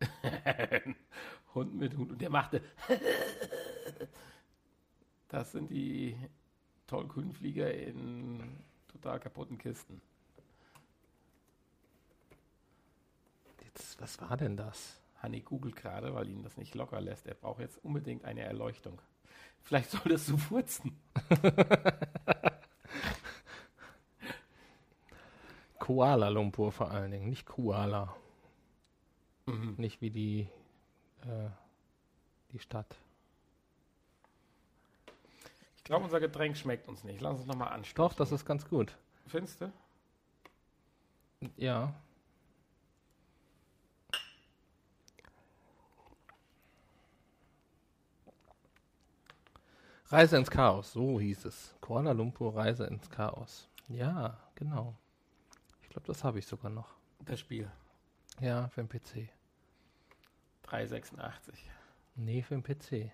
Hund mit Hut. Und der machte. Das sind die Tollkühnflieger in total kaputten Kisten. Jetzt, was war denn das? Hanni googelt gerade, weil ihn das nicht locker lässt. Er braucht jetzt unbedingt eine Erleuchtung. Vielleicht solltest du furzen. Kuala Lumpur vor allen Dingen, nicht Kuala. Mhm. Nicht wie die, äh, die Stadt. Ich glaube, unser Getränk schmeckt uns nicht. Lass uns nochmal anstoßen. Doch, das ist ganz gut. Findest du? Ja. Reise ins Chaos, so hieß es. Kuala Lumpur Reise ins Chaos. Ja, genau. Ich glaube, das habe ich sogar noch. Das Spiel. Ja, für den PC. 386. Nee, für den PC.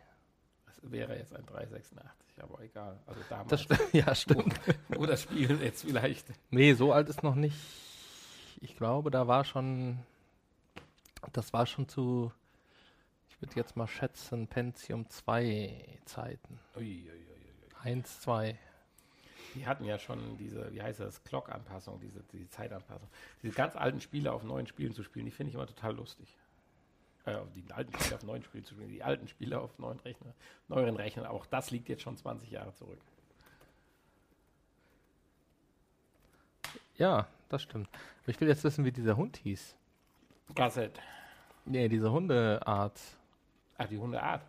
Das wäre jetzt ein 386, aber egal. Also damals. Das ja, stimmt. Wo das Spiel jetzt vielleicht. Nee, so alt ist noch nicht. Ich glaube, da war schon. Das war schon zu. Ich würde jetzt mal schätzen, Pentium 2 Zeiten. Ui, ui, ui, ui. 1, 2. Die hatten ja schon diese, wie heißt das, Clock-Anpassung, diese, diese Zeitanpassung. Diese ganz alten Spiele auf neuen Spielen zu spielen, die finde ich immer total lustig. Äh, die alten Spiele auf neuen Spielen zu spielen, die alten Spiele auf neuen Rechner, neueren Rechnern. Auch das liegt jetzt schon 20 Jahre zurück. Ja, das stimmt. Aber ich will jetzt wissen, wie dieser Hund hieß. Gasset. Nee, diese Hundeart. Ach, die Hundeart.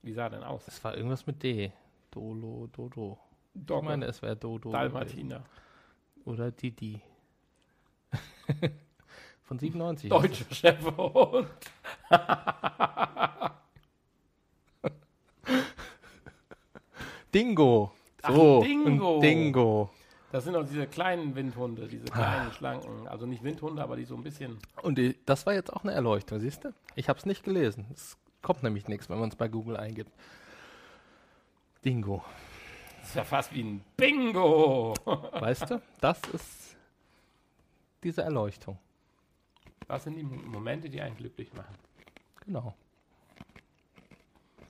Wie sah denn aus? Das war irgendwas mit D. Dolo, Dodo. Ich Dogge. meine, es wäre Dodo. Dalmatiner. Oder Didi. Von 97. Deutscher Schäferhund. Dingo. Ach, So, Dingo. ein Dingo. Das sind auch diese kleinen Windhunde, diese kleinen, schlanken. Also nicht Windhunde, aber die so ein bisschen. Und die, das war jetzt auch eine Erleuchtung, siehst du? Ich habe es nicht gelesen. Es kommt nämlich nichts, wenn man es bei Google eingibt. Dingo. Das ist ja fast wie ein Bingo. Weißt du? Das ist diese Erleuchtung. Was sind die Mo- Momente, die einen glücklich machen? Genau.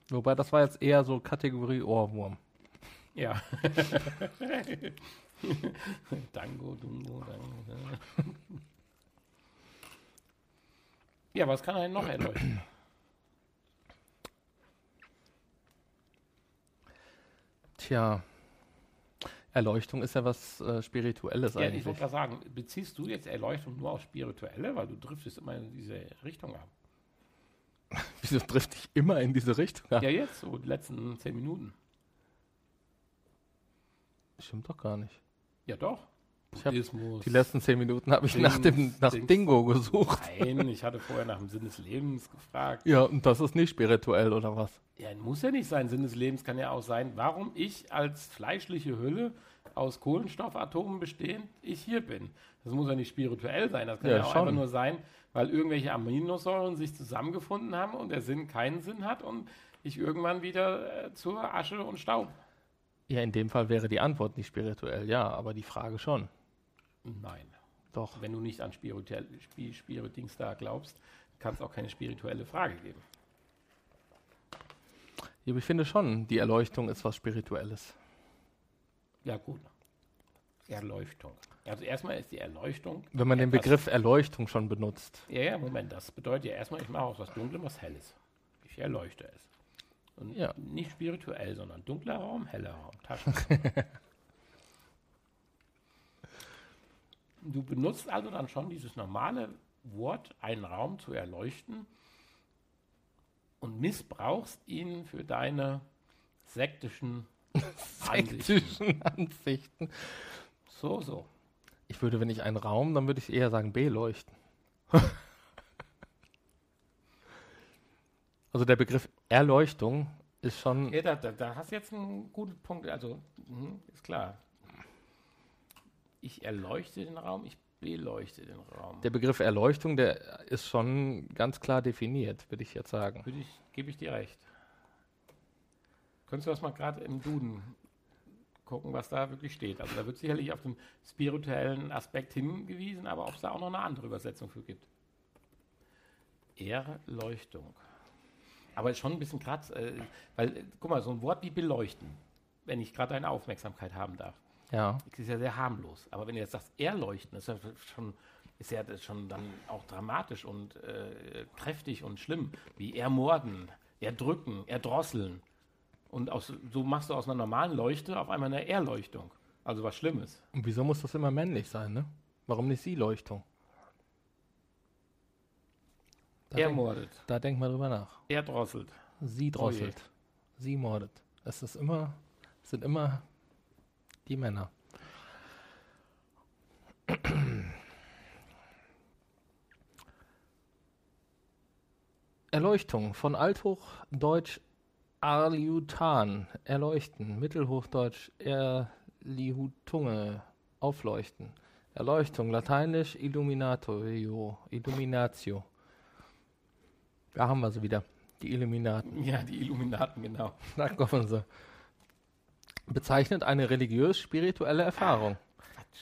Wobei das war jetzt eher so Kategorie Ohrwurm. Ja. Dango, Dungo, Dango. Ja, was kann einen noch erleuchten? Tja. Erleuchtung ist ja was äh, Spirituelles Ja, ich eigentlich. wollte gerade sagen, beziehst du jetzt Erleuchtung nur auf Spirituelle, weil du driftest immer in diese Richtung ab? Wieso trifft dich immer in diese Richtung? ab? Ja, jetzt, so die letzten zehn Minuten. Stimmt doch gar nicht. Ja, doch. Buddhismus. Die letzten zehn Minuten habe ich nach dem Dings, nach Dings. Dingo gesucht. Nein, ich hatte vorher nach dem Sinn des Lebens gefragt. Ja, und das ist nicht spirituell oder was? Ja, muss ja nicht sein. Sinn des Lebens kann ja auch sein, warum ich als fleischliche Hülle aus Kohlenstoffatomen bestehend ich hier bin. Das muss ja nicht spirituell sein. Das kann Ja, ja, auch schon. einfach nur sein, weil irgendwelche Aminosäuren sich zusammengefunden haben und der Sinn keinen Sinn hat und ich irgendwann wieder äh, zur Asche und Staub. Ja, in dem Fall wäre die Antwort nicht spirituell, ja, aber die Frage schon. Nein. Doch. Wenn du nicht an spirituell, Spi- Spirit-Dings da glaubst, kann es auch keine spirituelle Frage geben. Ja, aber ich finde schon, die Erleuchtung ist was Spirituelles. Ja, gut. Erleuchtung. Also erstmal ist die Erleuchtung. Wenn man den Begriff Erleuchtung schon benutzt. Ja, ja, Moment, das bedeutet ja erstmal, ich mache aus was Dunklem was Helles. Ich erleuchte es. Und Ja. nicht spirituell, sondern dunkler Raum, heller Raum, Taschen. du benutzt also dann schon dieses normale Wort, einen Raum zu erleuchten und missbrauchst ihn für deine sektischen Ansichten. Sektischen Ansichten. So, so. Ich würde, wenn ich einen Raum, dann würde ich eher sagen beleuchten. also der Begriff Erleuchtung ist schon. Ja, da, da, da hast du jetzt einen guten Punkt. Also, mhm, ist klar. Ich erleuchte den Raum, ich beleuchte den Raum. Der Begriff Erleuchtung, der ist schon ganz klar definiert, würde ich jetzt sagen. Würde ich, gebe ich dir recht. Könntest du das mal gerade im Duden gucken, was da wirklich steht? Also da wird sicherlich auf den spirituellen Aspekt hingewiesen, aber ob es da auch noch eine andere Übersetzung für gibt. Erleuchtung. Aber schon ein bisschen gerade, äh, weil, äh, guck mal, so ein Wort wie beleuchten, wenn ich gerade deine Aufmerksamkeit haben darf. Ja. Ist ja sehr harmlos. Aber wenn du jetzt sagst, erleuchten, ist ja schon ist ja schon dann auch dramatisch und äh, kräftig und schlimm, wie ermorden, erdrücken, erdrosseln. Und aus, so machst du aus einer normalen Leuchte auf einmal eine Erleuchtung. Also was Schlimmes. Und wieso muss das immer männlich sein, ne? Warum nicht sie Leuchtung? Da Ermordet, Denk, da denkt man drüber nach. erdrosselt. Sie drosselt. Sie mordet. Es ist immer, es sind immer die Männer. Erleuchtung von Althochdeutsch Arliutan, erleuchten, Mittelhochdeutsch Erlihutunge, aufleuchten. Erleuchtung, lateinisch Illuminatio, Illuminatio. Da haben wir sie wieder, die Illuminaten. Ja, die Illuminaten, genau. Da kommen sie. Bezeichnet eine religiös-spirituelle Erfahrung,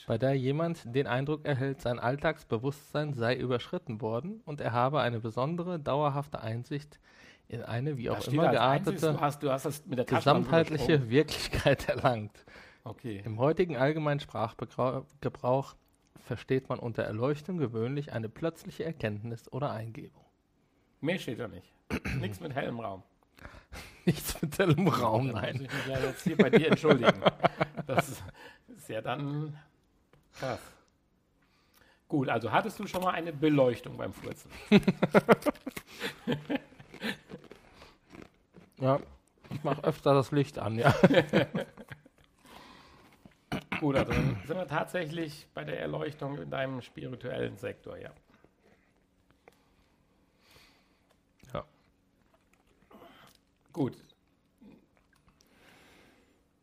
bei der jemand den Eindruck erhält, sein Alltagsbewusstsein sei überschritten worden und er habe eine besondere, dauerhafte Einsicht in eine wie auch immer geartete, du hast, du hast das mit der Taschenlampe gesamtheitliche Wirklichkeit erlangt. Okay. Im heutigen allgemeinen Sprachgebrauch versteht man unter Erleuchtung gewöhnlich eine plötzliche Erkenntnis oder Eingebung. Mehr steht da nicht. Nichts mit hellem Raum. Nichts mit hellem Raum, Da muss nein. ich mich ja jetzt hier bei dir entschuldigen. Das ist- ja dann krass. Gut, also hattest du schon mal eine Beleuchtung beim Furzen? Ja, ich mache öfter das Licht an, ja. Gut, also dann sind wir tatsächlich bei der Erleuchtung in deinem spirituellen Sektor. Ja. Gut,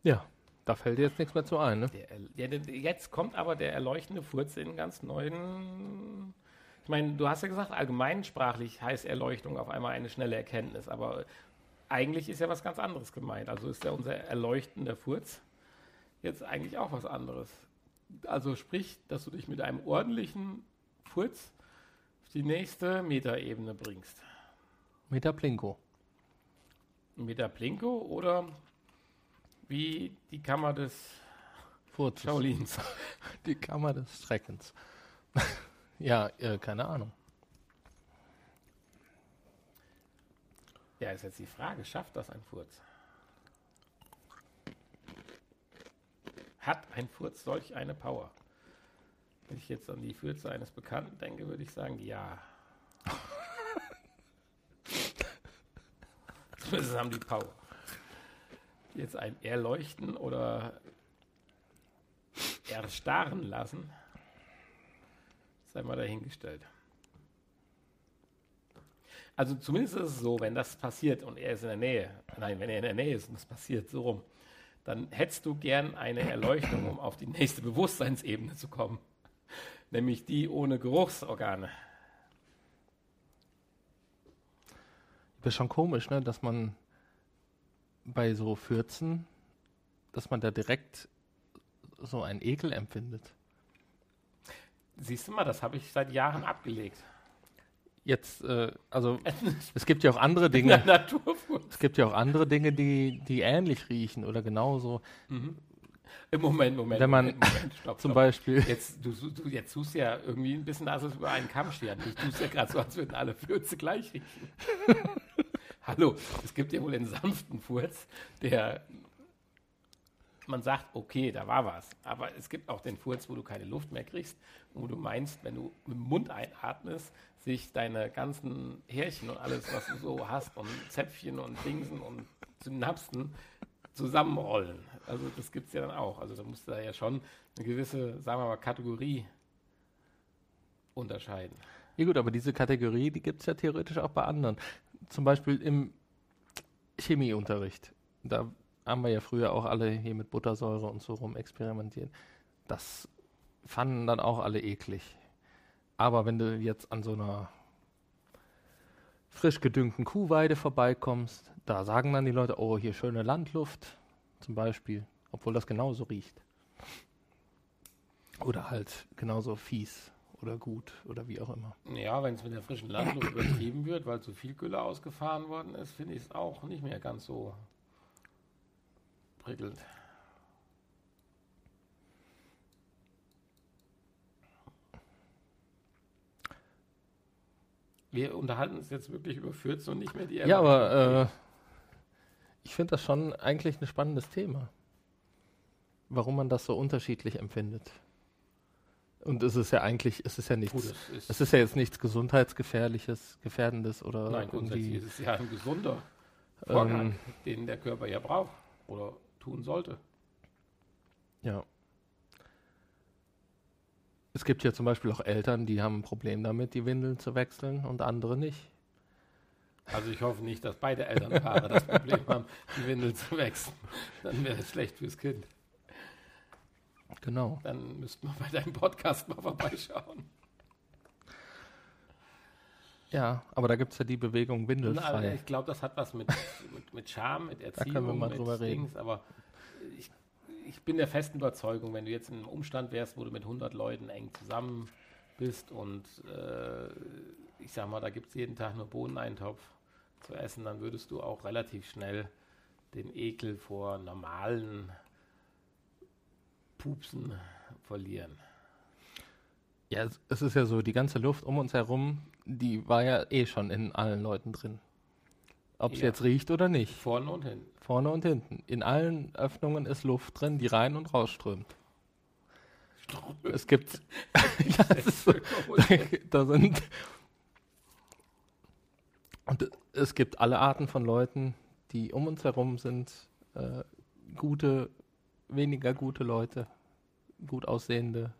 Ja, da fällt dir jetzt nichts mehr zu ein, ne? Der, Er- der- jetzt kommt aber der erleuchtende Furz in ganz neuen. Ich meine, du hast ja gesagt, allgemeinsprachlich heißt Erleuchtung auf einmal eine schnelle Erkenntnis, aber eigentlich ist ja was ganz anderes gemeint. Also ist ja unser erleuchtender Furz jetzt eigentlich auch was anderes. Also sprich, dass du dich mit einem ordentlichen Furz auf die nächste Metaebene bringst. Mit der Plinko. Mit der Plinko oder wie die Kammer des Furzes. Shaolins. Die Kammer des Schreckens. ja, äh, keine Ahnung. Ja, ist jetzt die Frage, schafft das ein Furz? Hat ein Furz solch eine Power? Wenn ich jetzt an die Fürze eines Bekannten denke, würde ich sagen, ja. Zumindest haben die Power. Jetzt ein Erleuchten oder erstarren lassen, sei mal dahingestellt. Also zumindest ist es so, wenn das passiert und er ist in der Nähe, nein, wenn er in der Nähe ist und es passiert so rum, dann hättest du gern eine Erleuchtung, um auf die nächste Bewusstseinsebene zu kommen. Nämlich die ohne Geruchsorgane. Das ist schon komisch, ne, dass man bei so Fürzen, dass man da direkt so einen Ekel empfindet. Siehst du mal, das habe ich seit Jahren abgelegt. Jetzt, äh, also es gibt ja auch andere In Dinge, es gibt ja auch andere Dinge, die, die ähnlich riechen oder genauso. Im Moment, Moment. Wenn man Moment, Moment, stopp, Zum stopp. Beispiel, Jetzt, du, du, jetzt tust du ja irgendwie ein bisschen, als es über einen Kamm scheren. Du tust ja gerade so, als würden alle Fürze gleich riechen. Hallo, es gibt ja wohl den sanften Furz, der man sagt, okay, da war was. Aber es gibt auch den Furz, wo du keine Luft mehr kriegst wo du meinst, wenn du mit dem Mund einatmest, sich deine ganzen Härchen und alles, was du so hast und Zäpfchen und Dingsen und Synapsen zusammenrollen. Also das gibt es ja dann auch. Also da musst du da ja schon eine gewisse, sagen wir mal, Kategorie unterscheiden. ja gut, aber diese Kategorie, die gibt es ja theoretisch auch bei anderen. Zum Beispiel im Chemieunterricht. Da haben wir ja früher auch alle hier mit Buttersäure und so rum experimentiert. Das fanden dann auch alle eklig. Aber wenn du jetzt an so einer frisch gedüngten Kuhweide vorbeikommst, da sagen dann die Leute, oh, hier schöne Landluft zum Beispiel, obwohl das genauso riecht. Oder halt genauso fies oder gut oder wie auch immer. Ja, wenn es mit der frischen Landluft übertrieben wird, weil zu viel Gülle ausgefahren worden ist, finde ich es auch nicht mehr ganz so prickelnd. Wir unterhalten uns jetzt wirklich über Fürzen und nicht mehr die Ja, aber äh, ich finde das schon eigentlich ein spannendes Thema. Warum man das so unterschiedlich empfindet. Und es ist ja eigentlich, es ist ja nichts, Gut, es ist- es ist ja jetzt nichts gesundheitsgefährliches, gefährdendes oder Nein, grundsätzlich ist es ja ein gesunder Vorgang, ähm, den der Körper ja braucht oder tun sollte. ja. Es gibt ja zum Beispiel auch Eltern, die haben ein Problem damit, die Windeln zu wechseln und andere nicht. Also ich hoffe nicht, dass beide Elternpaare das Problem haben, die Windel zu wechseln. Dann wäre es schlecht fürs Kind. Genau. Dann müssten wir bei deinem Podcast mal vorbeischauen. Ja, aber da gibt es ja die Bewegung Na, windelfrei. ich glaube, das hat was mit, mit, mit Charme, mit Erziehung, können wir mal mit drüber reden. Dings, aber ich, ich bin der festen Überzeugung, wenn du jetzt in einem Umstand wärst, wo du mit 100 Leuten eng zusammen bist und äh, ich sag mal, da gibt es jeden Tag nur Bohneneintopf zu essen, dann würdest du auch relativ schnell den Ekel vor normalen Pupsen verlieren. Ja, es, ist ja so, die ganze Luft um uns herum, die war ja eh schon in allen Leuten drin. Ob es Ja. jetzt riecht oder nicht. Vorne und hinten. Vorne und hinten. In allen Öffnungen ist Luft drin, die rein und rausströmt. Es gibt. ja, es so, da sind. Und es gibt alle Arten von Leuten, die um uns herum sind. Äh, gute, weniger gute Leute, gut aussehende,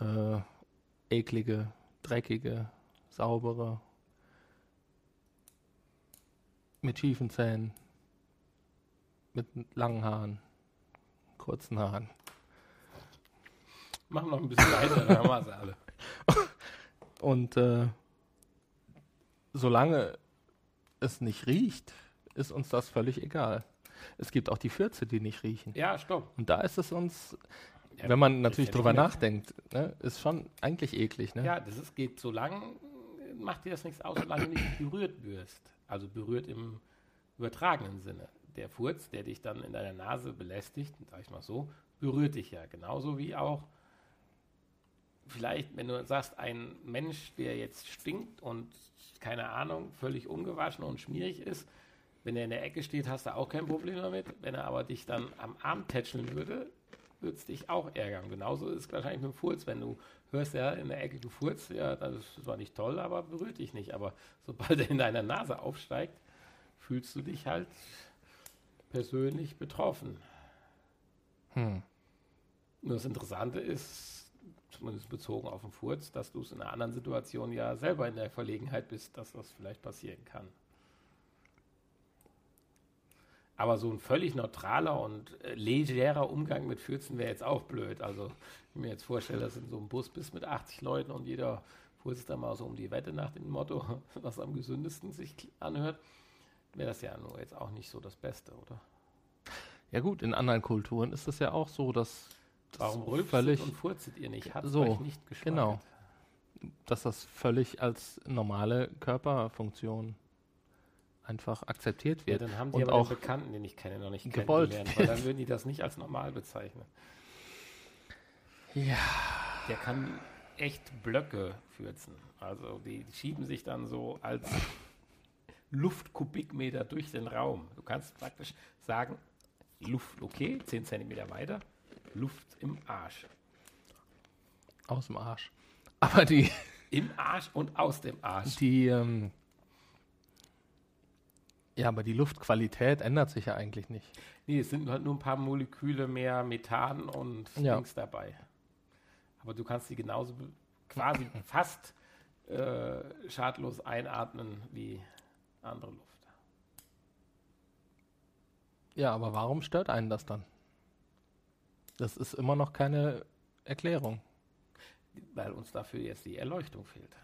äh, eklige, dreckige, saubere, mit schiefen Zähnen, mit langen Haaren, kurzen Haaren. Machen wir noch ein bisschen weiter, dann haben wir sie alle. Und äh, solange es nicht riecht, ist uns das völlig egal. Es gibt auch die Fürze, die nicht riechen. Ja, stopp. Und da ist es uns, Ja, wenn man natürlich drüber nachdenkt, ne, ist schon eigentlich eklig. Ne? Ja, das ist, geht so lang, äh, macht dir das nichts aus, solange du nicht berührt wirst. Also berührt im übertragenen Sinne. Der Furz, der dich dann in deiner Nase belästigt, sag ich mal so, berührt dich ja. Genauso wie auch, vielleicht, wenn du sagst, ein Mensch, der jetzt stinkt und keine Ahnung, völlig ungewaschen und schmierig ist, wenn er in der Ecke steht, hast du auch kein Problem damit. Wenn er aber dich dann am Arm tätscheln würde, würde es dich auch ärgern. Genauso ist es wahrscheinlich mit dem Furz. Wenn du hörst, ja, in der Ecke du furzt, ja, das ist zwar nicht toll, aber berührt dich nicht. Aber sobald er in deiner Nase aufsteigt, fühlst du dich halt persönlich betroffen. Hm. Nur das Interessante ist, zumindest bezogen auf den Furz, dass du es in einer anderen Situation ja selber in der Verlegenheit bist, dass das vielleicht passieren kann. Aber so ein völlig neutraler und äh, legerer Umgang mit Fürzen wäre jetzt auch blöd. Also, wenn ich mir jetzt vorstelle, dass du in so einem Bus bist mit 80 Leuten und jeder furzt da mal so um die Wette nach dem Motto, was am gesündesten sich anhört, wäre das ja nur jetzt auch nicht so das Beste, oder? Ja gut, in anderen Kulturen ist es ja auch so, dass, das Warum völlig, und furzet ihr nicht? Hat So, euch nicht geschmeckt? genau. dass das völlig als normale Körperfunktion einfach akzeptiert Ja, wird. dann haben die und aber auch Bekannten, den ich kenne, noch nicht gewollt weil dann würden die das nicht als normal bezeichnen. Ja. Der kann echt Blöcke fürzen. Also die schieben sich dann so als Luftkubikmeter durch den Raum. Du kannst praktisch sagen, Luft okay, 10 Zentimeter weiter, Luft im Arsch. aus dem Arsch. Aber die, Im Arsch und aus dem Arsch. die, ähm, ja, aber die Luftqualität ändert sich ja eigentlich nicht. Nee, es sind halt nur ein paar Moleküle mehr Methan und Ja. Dings dabei. Aber du kannst sie genauso quasi fast äh, schadlos einatmen wie andere Luft. Ja, aber warum stört einen das dann? Das ist immer noch keine Erklärung. Weil uns dafür jetzt die Erleuchtung fehlt.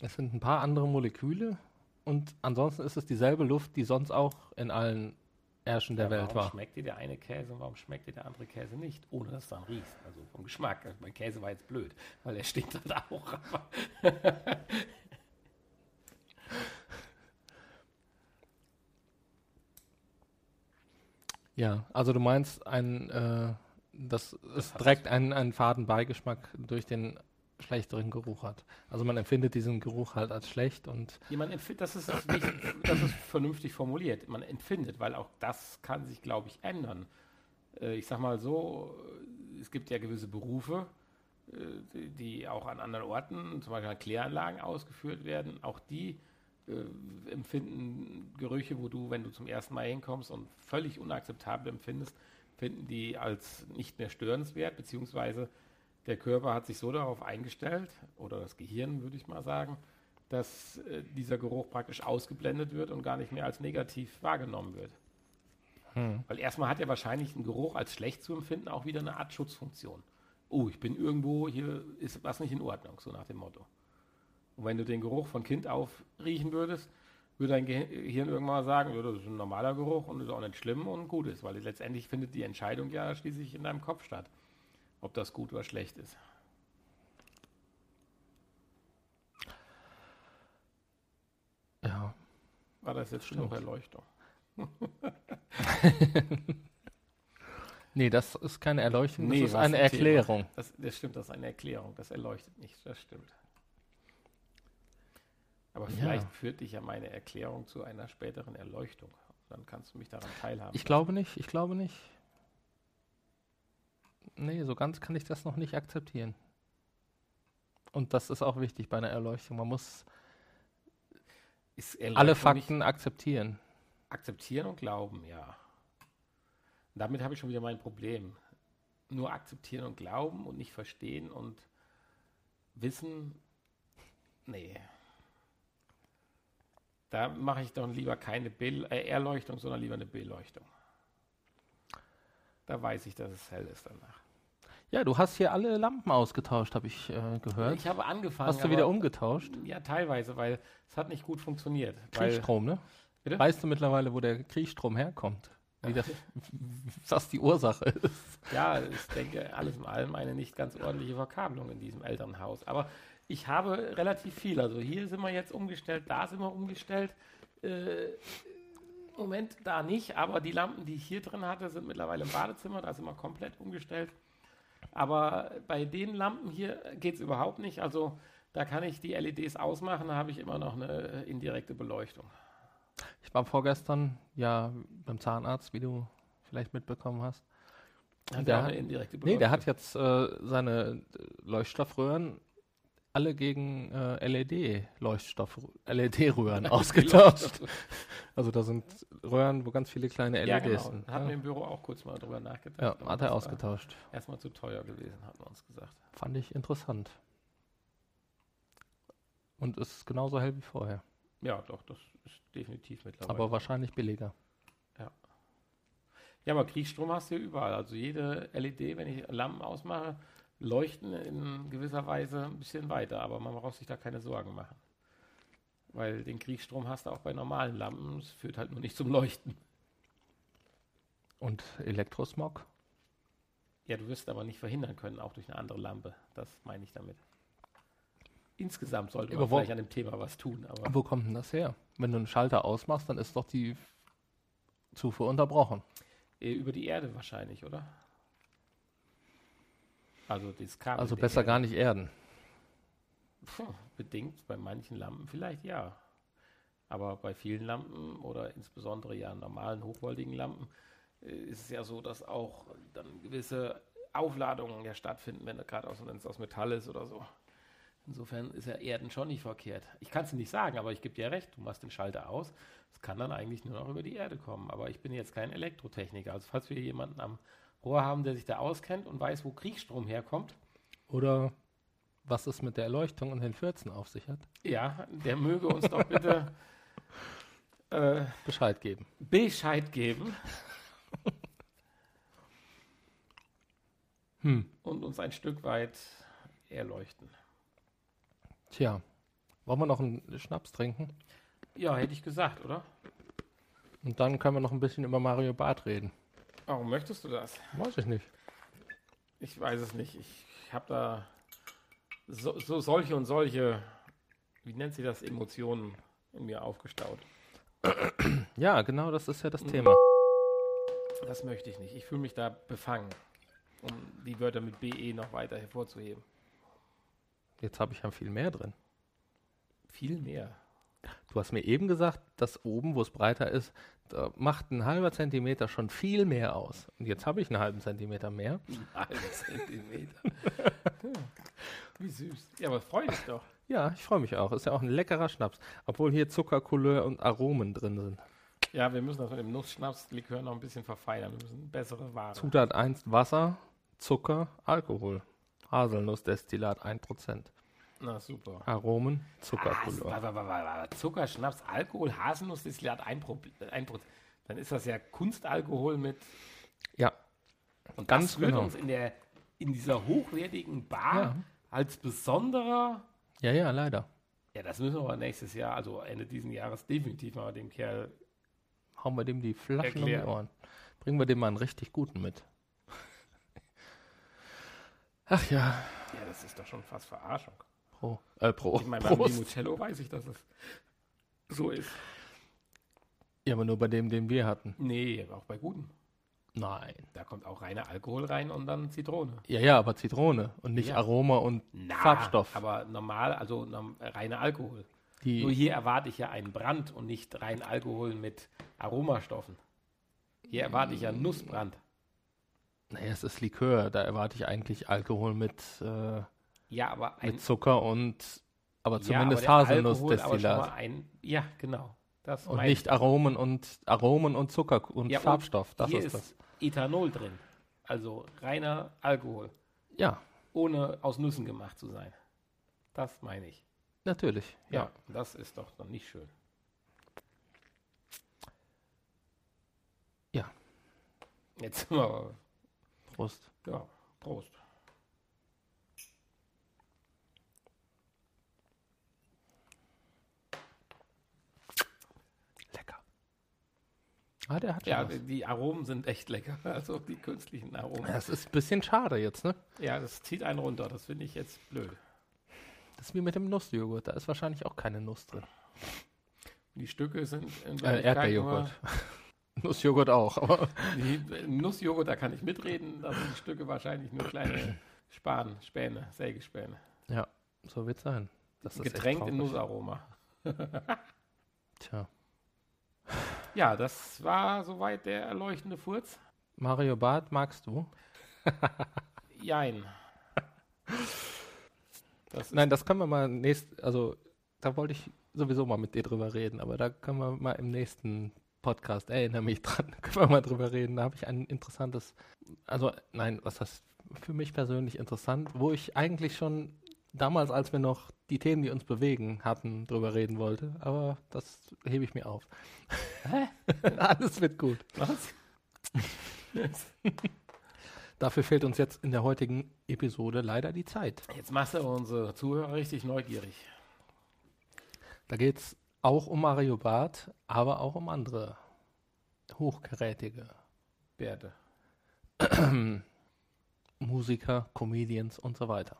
Es sind ein paar andere Moleküle und ansonsten ist es dieselbe Luft, die sonst auch in allen Ärschen der Ja, Welt warum war. schmeckt dir der eine Käse und warum schmeckt dir der andere Käse nicht? Ohne dass du dann riechst. Also vom Geschmack. Also Mein Käse war jetzt blöd, weil er stinkt halt auch. Ja, also du meinst ein, äh, dass es hat- direkt einen, einen faden Beigeschmack durch den schlechteren Geruch hat. Also man empfindet diesen Geruch halt als schlecht und Ja, man empfindet, das ist, nicht, das ist vernünftig formuliert. Man empfindet, weil auch das kann sich, glaube ich, ändern. Äh, ich sag mal so, es gibt ja gewisse Berufe, äh, die, die auch an anderen Orten, zum Beispiel an Kläranlagen ausgeführt werden. Auch die äh, empfinden Gerüche, wo du, wenn du zum ersten Mal hinkommst und völlig unakzeptabel empfindest, finden die als nicht mehr störenswert, beziehungsweise der Körper hat sich so darauf eingestellt, oder das Gehirn würde ich mal sagen, dass äh, dieser Geruch praktisch ausgeblendet wird und gar nicht mehr als negativ wahrgenommen wird. hm. Weil erstmal hat ja wahrscheinlich ein Geruch als schlecht zu empfinden auch wieder eine Art Schutzfunktion. Oh, ich bin irgendwo, hier ist was nicht in Ordnung, so nach dem Motto. Und wenn du den Geruch von Kind auf riechen würdest, würde dein Gehirn irgendwann mal sagen, ja, das ist ein normaler Geruch und ist auch nicht schlimm und gut ist, weil letztendlich findet die Entscheidung ja schließlich in deinem Kopf statt, ob das gut oder schlecht ist. ja. War das jetzt Stimmt. genug Erleuchtung? Nee, das ist keine Erleuchtung, das Nee, ist eine ein. Erklärung. Das, das stimmt, das ist eine Erklärung. Das erleuchtet nicht, das stimmt. Aber Ja. vielleicht führt dich ja meine Erklärung zu einer späteren Erleuchtung. Dann kannst du mich daran teilhaben. Ich glaube nicht, ich glaube nicht. Nee, so ganz kann ich das noch nicht akzeptieren. Und das ist auch wichtig bei einer Erleuchtung. Man muss alle Fakten akzeptieren. Akzeptieren und glauben, ja. Damit habe ich schon wieder mein Problem. Nur akzeptieren und glauben und nicht verstehen und wissen, nee. Da mache ich doch lieber keine Be äh, Erleuchtung, sondern lieber eine Beleuchtung. Da weiß ich, dass es hell ist danach. Ja, du hast hier alle Lampen ausgetauscht, habe ich äh, gehört. Ich habe angefangen. Hast du wieder aber- umgetauscht? Ja, teilweise, weil es hat nicht gut funktioniert. Kriechstrom, ne? Bitte? Weißt du mittlerweile, wo der Kriechstrom herkommt? Wie das, was die Ursache ist? Ja, ich denke, alles in allem eine nicht ganz ordentliche Verkabelung in diesem Elternhaus. Aber ich habe relativ viel. Also hier sind wir jetzt umgestellt, da sind wir umgestellt. Äh, Moment, da nicht. Aber die Lampen, die ich hier drin hatte, sind mittlerweile im Badezimmer. Da sind wir komplett umgestellt. Aber bei den Lampen hier geht es überhaupt nicht. Also da kann ich die LEDs ausmachen, da habe ich immer noch eine indirekte Beleuchtung. Ich war vorgestern ja beim Zahnarzt, wie du vielleicht mitbekommen hast. Hat Der hat- eine indirekte Nee, der hat jetzt äh, seine Leuchtstoffröhren alle gegen äh, LED-Leuchtstoff, LED-Röhren ausgetauscht. Also da sind Röhren, wo ganz viele kleine LEDs Ja, genau. sind. Hatten wir Ja, im Büro auch kurz mal drüber nachgedacht. ja hat er ausgetauscht. Erstmal zu teuer gewesen, hat man uns gesagt. Fand ich interessant. Und ist genauso hell wie vorher, Ja, doch, das ist definitiv mittlerweile. aber wahrscheinlich billiger. ja, aber Kriegsstrom hast du ja überall. Also jede LED, wenn ich Lampen ausmache, leuchten in gewisser Weise ein bisschen weiter, aber man braucht sich da keine Sorgen machen. Weil den Kriegsstrom hast du auch bei normalen Lampen, es führt halt nur nicht zum Leuchten. Und Elektrosmog? Ja, du wirst aber nicht verhindern können, auch durch eine andere Lampe. Das meine ich damit. Insgesamt sollte man wo- vielleicht an dem Thema was tun, aber Wo kommt denn das her? Wenn du einen Schalter ausmachst, dann ist doch die Zufuhr unterbrochen. eh über die Erde wahrscheinlich, oder? Also das Kabel. Also besser gar nicht erden. Puh, bedingt bei manchen Lampen vielleicht ja. Aber bei vielen Lampen oder insbesondere ja normalen hochvoltigen Lampen äh, ist es ja so, dass auch dann gewisse Aufladungen ja stattfinden, wenn er gerade aus, wenn es aus Metall ist oder so. Insofern ist ja Erden schon nicht verkehrt. Ich kann es nicht sagen, aber ich gebe dir recht, du machst den Schalter aus. Es kann dann eigentlich nur noch über die Erde kommen. Aber ich bin jetzt kein Elektrotechniker. Also falls wir jemanden am Rohr haben, der sich da auskennt und weiß, wo Kriegsstrom herkommt, Oder was es mit der Erleuchtung und den 14 auf sich hat, ja, der möge uns doch bitte äh, Bescheid geben. Bescheid geben Hm. und uns ein Stück weit erleuchten. Tja, wollen wir noch einen Schnaps trinken? Ja, hätte ich gesagt, oder? Und dann können wir noch ein bisschen über Mario Barth reden. Warum möchtest du das? Weiß ich nicht. Ich weiß es nicht. Ich habe da so, so solche und solche, wie nennt sie das, Emotionen in mir aufgestaut. Ja, genau, das ist ja das Mhm. Thema. Das möchte ich nicht. Ich fühle mich da befangen, um die Wörter mit BE noch weiter hervorzuheben. Jetzt habe ich ja viel mehr drin. Viel mehr. Du hast mir eben gesagt, dass oben, wo es breiter ist, da macht ein halber Zentimeter schon viel mehr aus. Und jetzt habe ich einen halben Zentimeter mehr. Ein halber Zentimeter. Wie süß. Ja, aber freu dich doch. Ja, ich freue mich auch. Ist ja auch ein leckerer Schnaps. Obwohl hier Zucker, Couleur und Aromen drin sind. Ja, wir müssen das mit dem Nussschnaps-Likör noch ein bisschen verfeinern. Wir müssen bessere Ware. Zutat 1 Wasser, Zucker, Alkohol. Haselnussdestillat 1%. Na super. Aromen, Ah, Zuckercouleur. wa- wa- wa- wa- wa- Zucker, Schnaps, Alkohol, Haselnussdestillat, ein, Pro ein Pro Dann ist das ja Kunstalkohol mit. Ja, Und Ganz das genau. uns in, der, in dieser hochwertigen Bar Ja. als besonderer. ja, ja, leider. Ja, das müssen wir aber nächstes Jahr, also Ende diesen Jahres, definitiv mal dem Kerl. Hauen wir dem die Flaschen um die Erklären. Ohren. Bringen wir dem mal einen richtig guten mit. Ach ja, Ja, das ist doch schon fast Verarschung. Pro. Äh, Pro. Ich meine, beim. Limoncello weiß ich, dass es so ist. Ja, aber nur bei dem, den wir hatten. Nee, auch bei guten. Nein. Da kommt auch reiner Alkohol rein und dann Zitrone. Ja, ja, aber Zitrone und nicht Ja. Aroma und Na, Farbstoff. Aber normal, also norm, reiner Alkohol. die. Nur hier erwarte ich ja einen Brand und nicht rein Alkohol mit Aromastoffen. Hier erwarte ich ja Nussbrand. Naja, es ist Likör. Da erwarte ich eigentlich Alkohol mit, äh, Ja, aber ein mit Zucker und aber ja, zumindest schon Haselnussdestillat. mal Ja, genau. Das Und nicht Aromen und Aromen und Zucker und Ja, Farbstoff. Das hier ist das. Ethanol drin. Also reiner Alkohol, Ja, ohne aus Nüssen gemacht zu sein. Das meine ich. natürlich. Ja, Ja. das ist doch dann nicht schön. Ja. Jetzt sind wir aber, Prost. ja, Prost. Ah, der hat Ja, was. die, Aromen sind echt lecker. Also die künstlichen Aromen. Das ist ein bisschen schade jetzt, ne? Ja, das zieht einen runter. Das finde ich jetzt blöd. Das ist wie mit dem Nussjoghurt. Da ist wahrscheinlich auch keine Nuss drin. Die Stücke sind in Äh, Erdbeerjoghurt. Nussjoghurt auch, aber Die Nussjoghurt, da kann ich mitreden. Da sind die Stücke wahrscheinlich nur kleine Span, Späne, Sägespäne. ja, so wird sein. Das Getränkt in. Nussaroma. Tja. Ja, das war soweit der erleuchtende Furz. Mario Barth magst du? Jein. Das Nein, das können wir mal nächst, also da wollte ich sowieso mal mit dir drüber reden, aber da können wir mal im nächsten Podcast, erinnere mich dran, können wir mal drüber reden. Da habe ich ein interessantes, also nein, was heißt für mich persönlich interessant, wo ich eigentlich schon damals, als wir noch die Themen, die uns bewegen, hatten, drüber reden wollte, aber das hebe ich mir auf. Alles wird gut. was? Dafür fehlt uns jetzt in der heutigen Episode leider die Zeit. Jetzt machst du unsere Zuhörer richtig neugierig. Da geht es auch um Mario Barth, aber auch um andere hochkarätige Bärte. Musiker, Comedians und so weiter.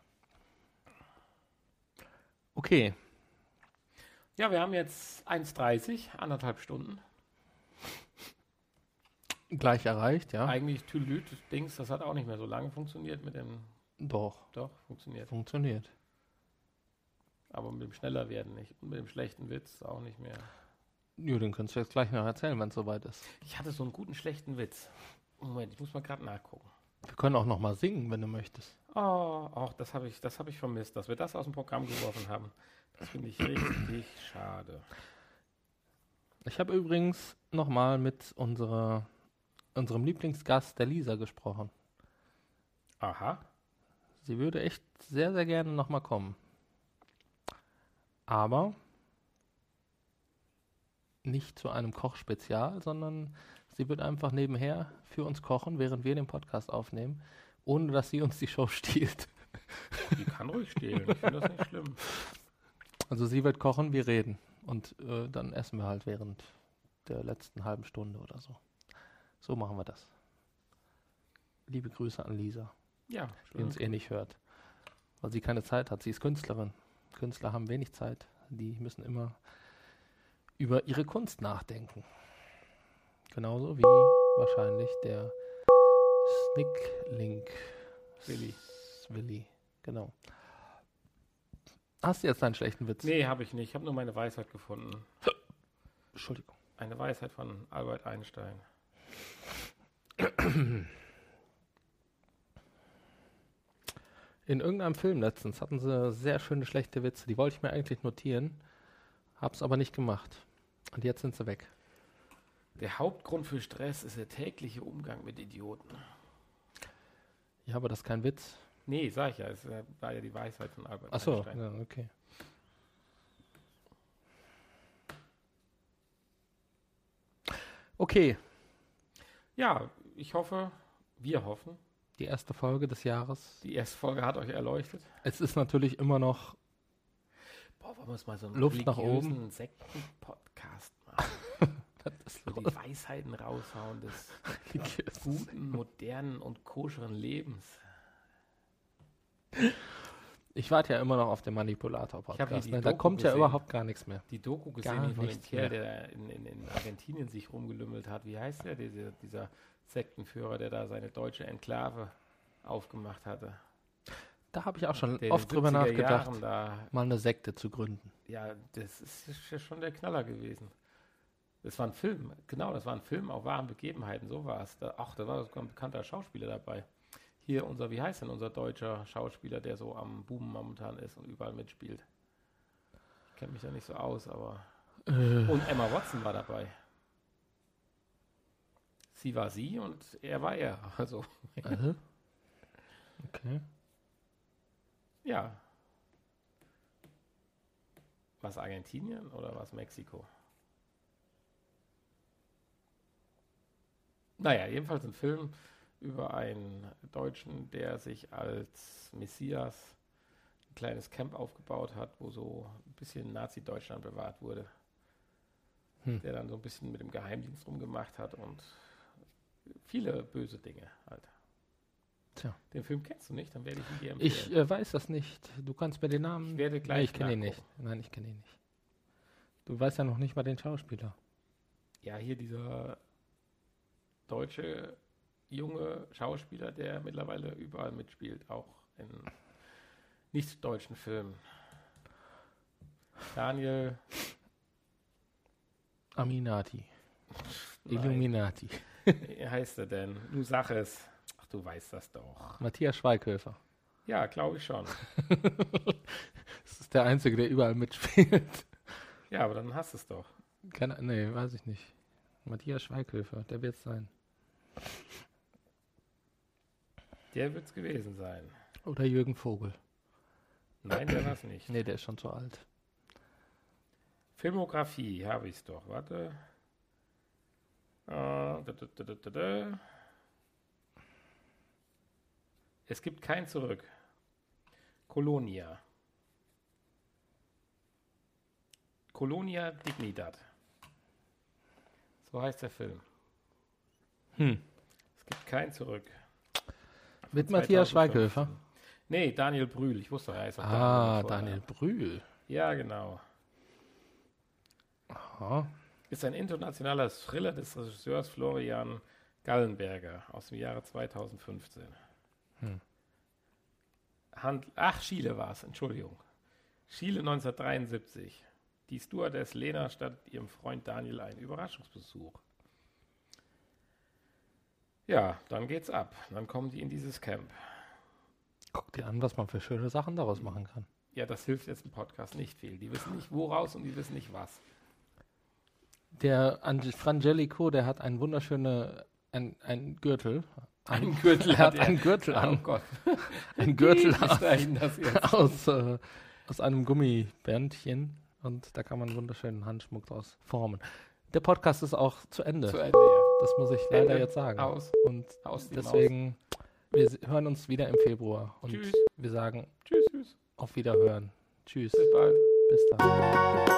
Okay, Ja, wir haben jetzt 1,30, anderthalb Stunden. gleich erreicht, ja. Eigentlich Tülüt, Dings, das hat auch nicht mehr so lange funktioniert mit dem. Doch, Doch, funktioniert. funktioniert. Aber mit dem schneller werden nicht. Und mit dem schlechten Witz auch nicht mehr. Ja, den kannst du jetzt gleich noch erzählen, wenn es soweit ist. Ich hatte so einen guten schlechten Witz. Moment, ich muss mal gerade nachgucken. Wir können auch noch mal singen, wenn du möchtest. Oh, auch das habe ich, das habe ich vermisst, dass wir das aus dem Programm geworfen haben. Das finde ich richtig schade. Ich habe übrigens noch mal mit unserer, unserem Lieblingsgast, der Lisa, gesprochen. Aha. Sie würde echt sehr, sehr gerne noch mal kommen. Aber nicht zu einem Kochspezial, sondern sie wird einfach nebenher für uns kochen, während wir den Podcast aufnehmen, ohne dass sie uns die Show stiehlt. Die kann ruhig stehlen. Ich finde das nicht schlimm. Also sie wird kochen, wir reden. Und äh, dann essen wir halt während der letzten halben Stunde oder so. So machen wir das. Liebe Grüße an Lisa, Ja, die uns eh nicht hört. Weil sie keine Zeit hat. Sie ist Künstlerin. Künstler haben wenig Zeit. Die müssen immer über ihre Kunst nachdenken. Genauso wie wahrscheinlich der Snicklink Willi. Willi, genau. Hast du jetzt einen schlechten Witz? Nee, habe ich nicht. Ich habe nur meine Weisheit gefunden. Entschuldigung. Eine Weisheit von Albert Einstein. In irgendeinem Film letztens hatten sie sehr schöne schlechte Witze. Die wollte ich mir eigentlich notieren, hab's aber nicht gemacht. Und jetzt sind sie weg. Der Hauptgrund für Stress ist der tägliche Umgang mit Idioten. Ja, aber das ist kein Witz. Nee, sag ich ja. Es war ja die Weisheit von Albert Achso, Einstein. ja, okay. Okay, Ja, ich hoffe, wir hoffen, die erste Folge des Jahres. die erste Folge hat euch erleuchtet. Es ist natürlich immer noch Boah, wollen wir uns mal so einen Luft nach Sekten-Podcast machen? Wo die Weisheiten raushauen des guten, modernen und koscheren Lebens. Ich warte ja immer noch auf den Manipulator-Podcast. Ne? Da Doku kommt ja gesehen. überhaupt gar nichts mehr. Die Doku Gar gesehen von dem Kerl, der in, in, in Argentinien sich rumgelümmelt hat. Wie heißt der, dieser, dieser Sektenführer, der da seine deutsche Enklave aufgemacht hatte? Da habe ich auch schon Der oft drüber 70er nachgedacht, mal eine Sekte zu gründen. Ja, das ist ja schon der Knaller gewesen. Das war ein Film, genau, das war ein Film auf wahren Begebenheiten, so war es. Da, ach, da war sogar ein bekannter Schauspieler dabei. Hier unser, wie heißt denn unser deutscher Schauspieler, der so am Boomen momentan ist und überall mitspielt? Ich kenne mich da nicht so aus, aber. Äh, Und Emma Watson war dabei. Sie war sie und er war er. Also, äh? Okay. ja. Was Argentinien oder was Mexiko? Naja, jedenfalls ein Film über einen Deutschen, der sich als Messias ein kleines Camp aufgebaut hat, wo so ein bisschen Nazi-Deutschland bewahrt wurde. Hm. Der dann so ein bisschen mit dem Geheimdienst rumgemacht hat und viele böse Dinge halt. Tja. Den Film kennst du nicht, dann werde ich ihn dir empfehlen. Ich äh, weiß das nicht. Du kannst mir den Namen. Ich werde nee, gleich ich kenne ihn nicht. Nein, ich kenne ihn nicht. Du weißt ja noch nicht mal den Schauspieler. Ja, hier dieser deutsche junge Schauspieler, der mittlerweile überall mitspielt, auch in nicht-deutschen Filmen. Daniel Aminati. nein, Illuminati. wie heißt er denn? Du sag es. Ach, du weißt das doch. Matthias Schweighöfer. Ja, glaube ich schon. Das ist der Einzige, der überall mitspielt. Ja, aber dann hast du es doch. Keine, nee, weiß ich nicht. Matthias Schweighöfer, der wird es sein. Der wird es gewesen sein. Oder Jürgen Vogel. Nein, der war es nicht. Nee, der ist schon zu alt. Filmografie habe ich es doch. Warte. Äh, da, da, da. Es gibt kein Zurück. Colonia. Colonia Dignidad. So heißt der Film. Hm. Gibt kein Zurück. Mit Matthias 2015. Schweighöfer. Nee, Daniel Brühl. Ich wusste, er heißt auch Ah, vorher. Daniel Brühl. Ja, genau. Aha. ist ein internationaler Thriller des Regisseurs Florian Gallenberger aus dem Jahre 2015. Hm. Hand, ach, Chile war es, Entschuldigung. Chile 1973. Die Stewardess Lena stattet ihrem Freund Daniel einen Überraschungsbesuch. Ja, dann geht's ab. Dann kommen die in dieses Camp. Guck dir an, was man für schöne Sachen daraus machen kann. Ja, das hilft jetzt im Podcast nicht viel. Die wissen nicht woraus und die wissen nicht was. Der Ange Frangelico, der hat einen wunderschönen ein, ein Gürtel. Ein Gürtel er hat er. einen Gürtel Oh an. Gott. Ein Gürtel jetzt? aus, äh, aus einem Gummibändchen. Und da kann man einen wunderschönen Handschmuck draus formen. Der Podcast ist auch zu Ende. Zu Ende, ja. Das muss ich leider Ende. jetzt sagen. Aus. Und Aus deswegen, wir hören uns wieder im Februar. Und Tschüss. wir sagen Tschüss, tschüss. auf Wiederhören. Tschüss. Bis bald. Bis dann.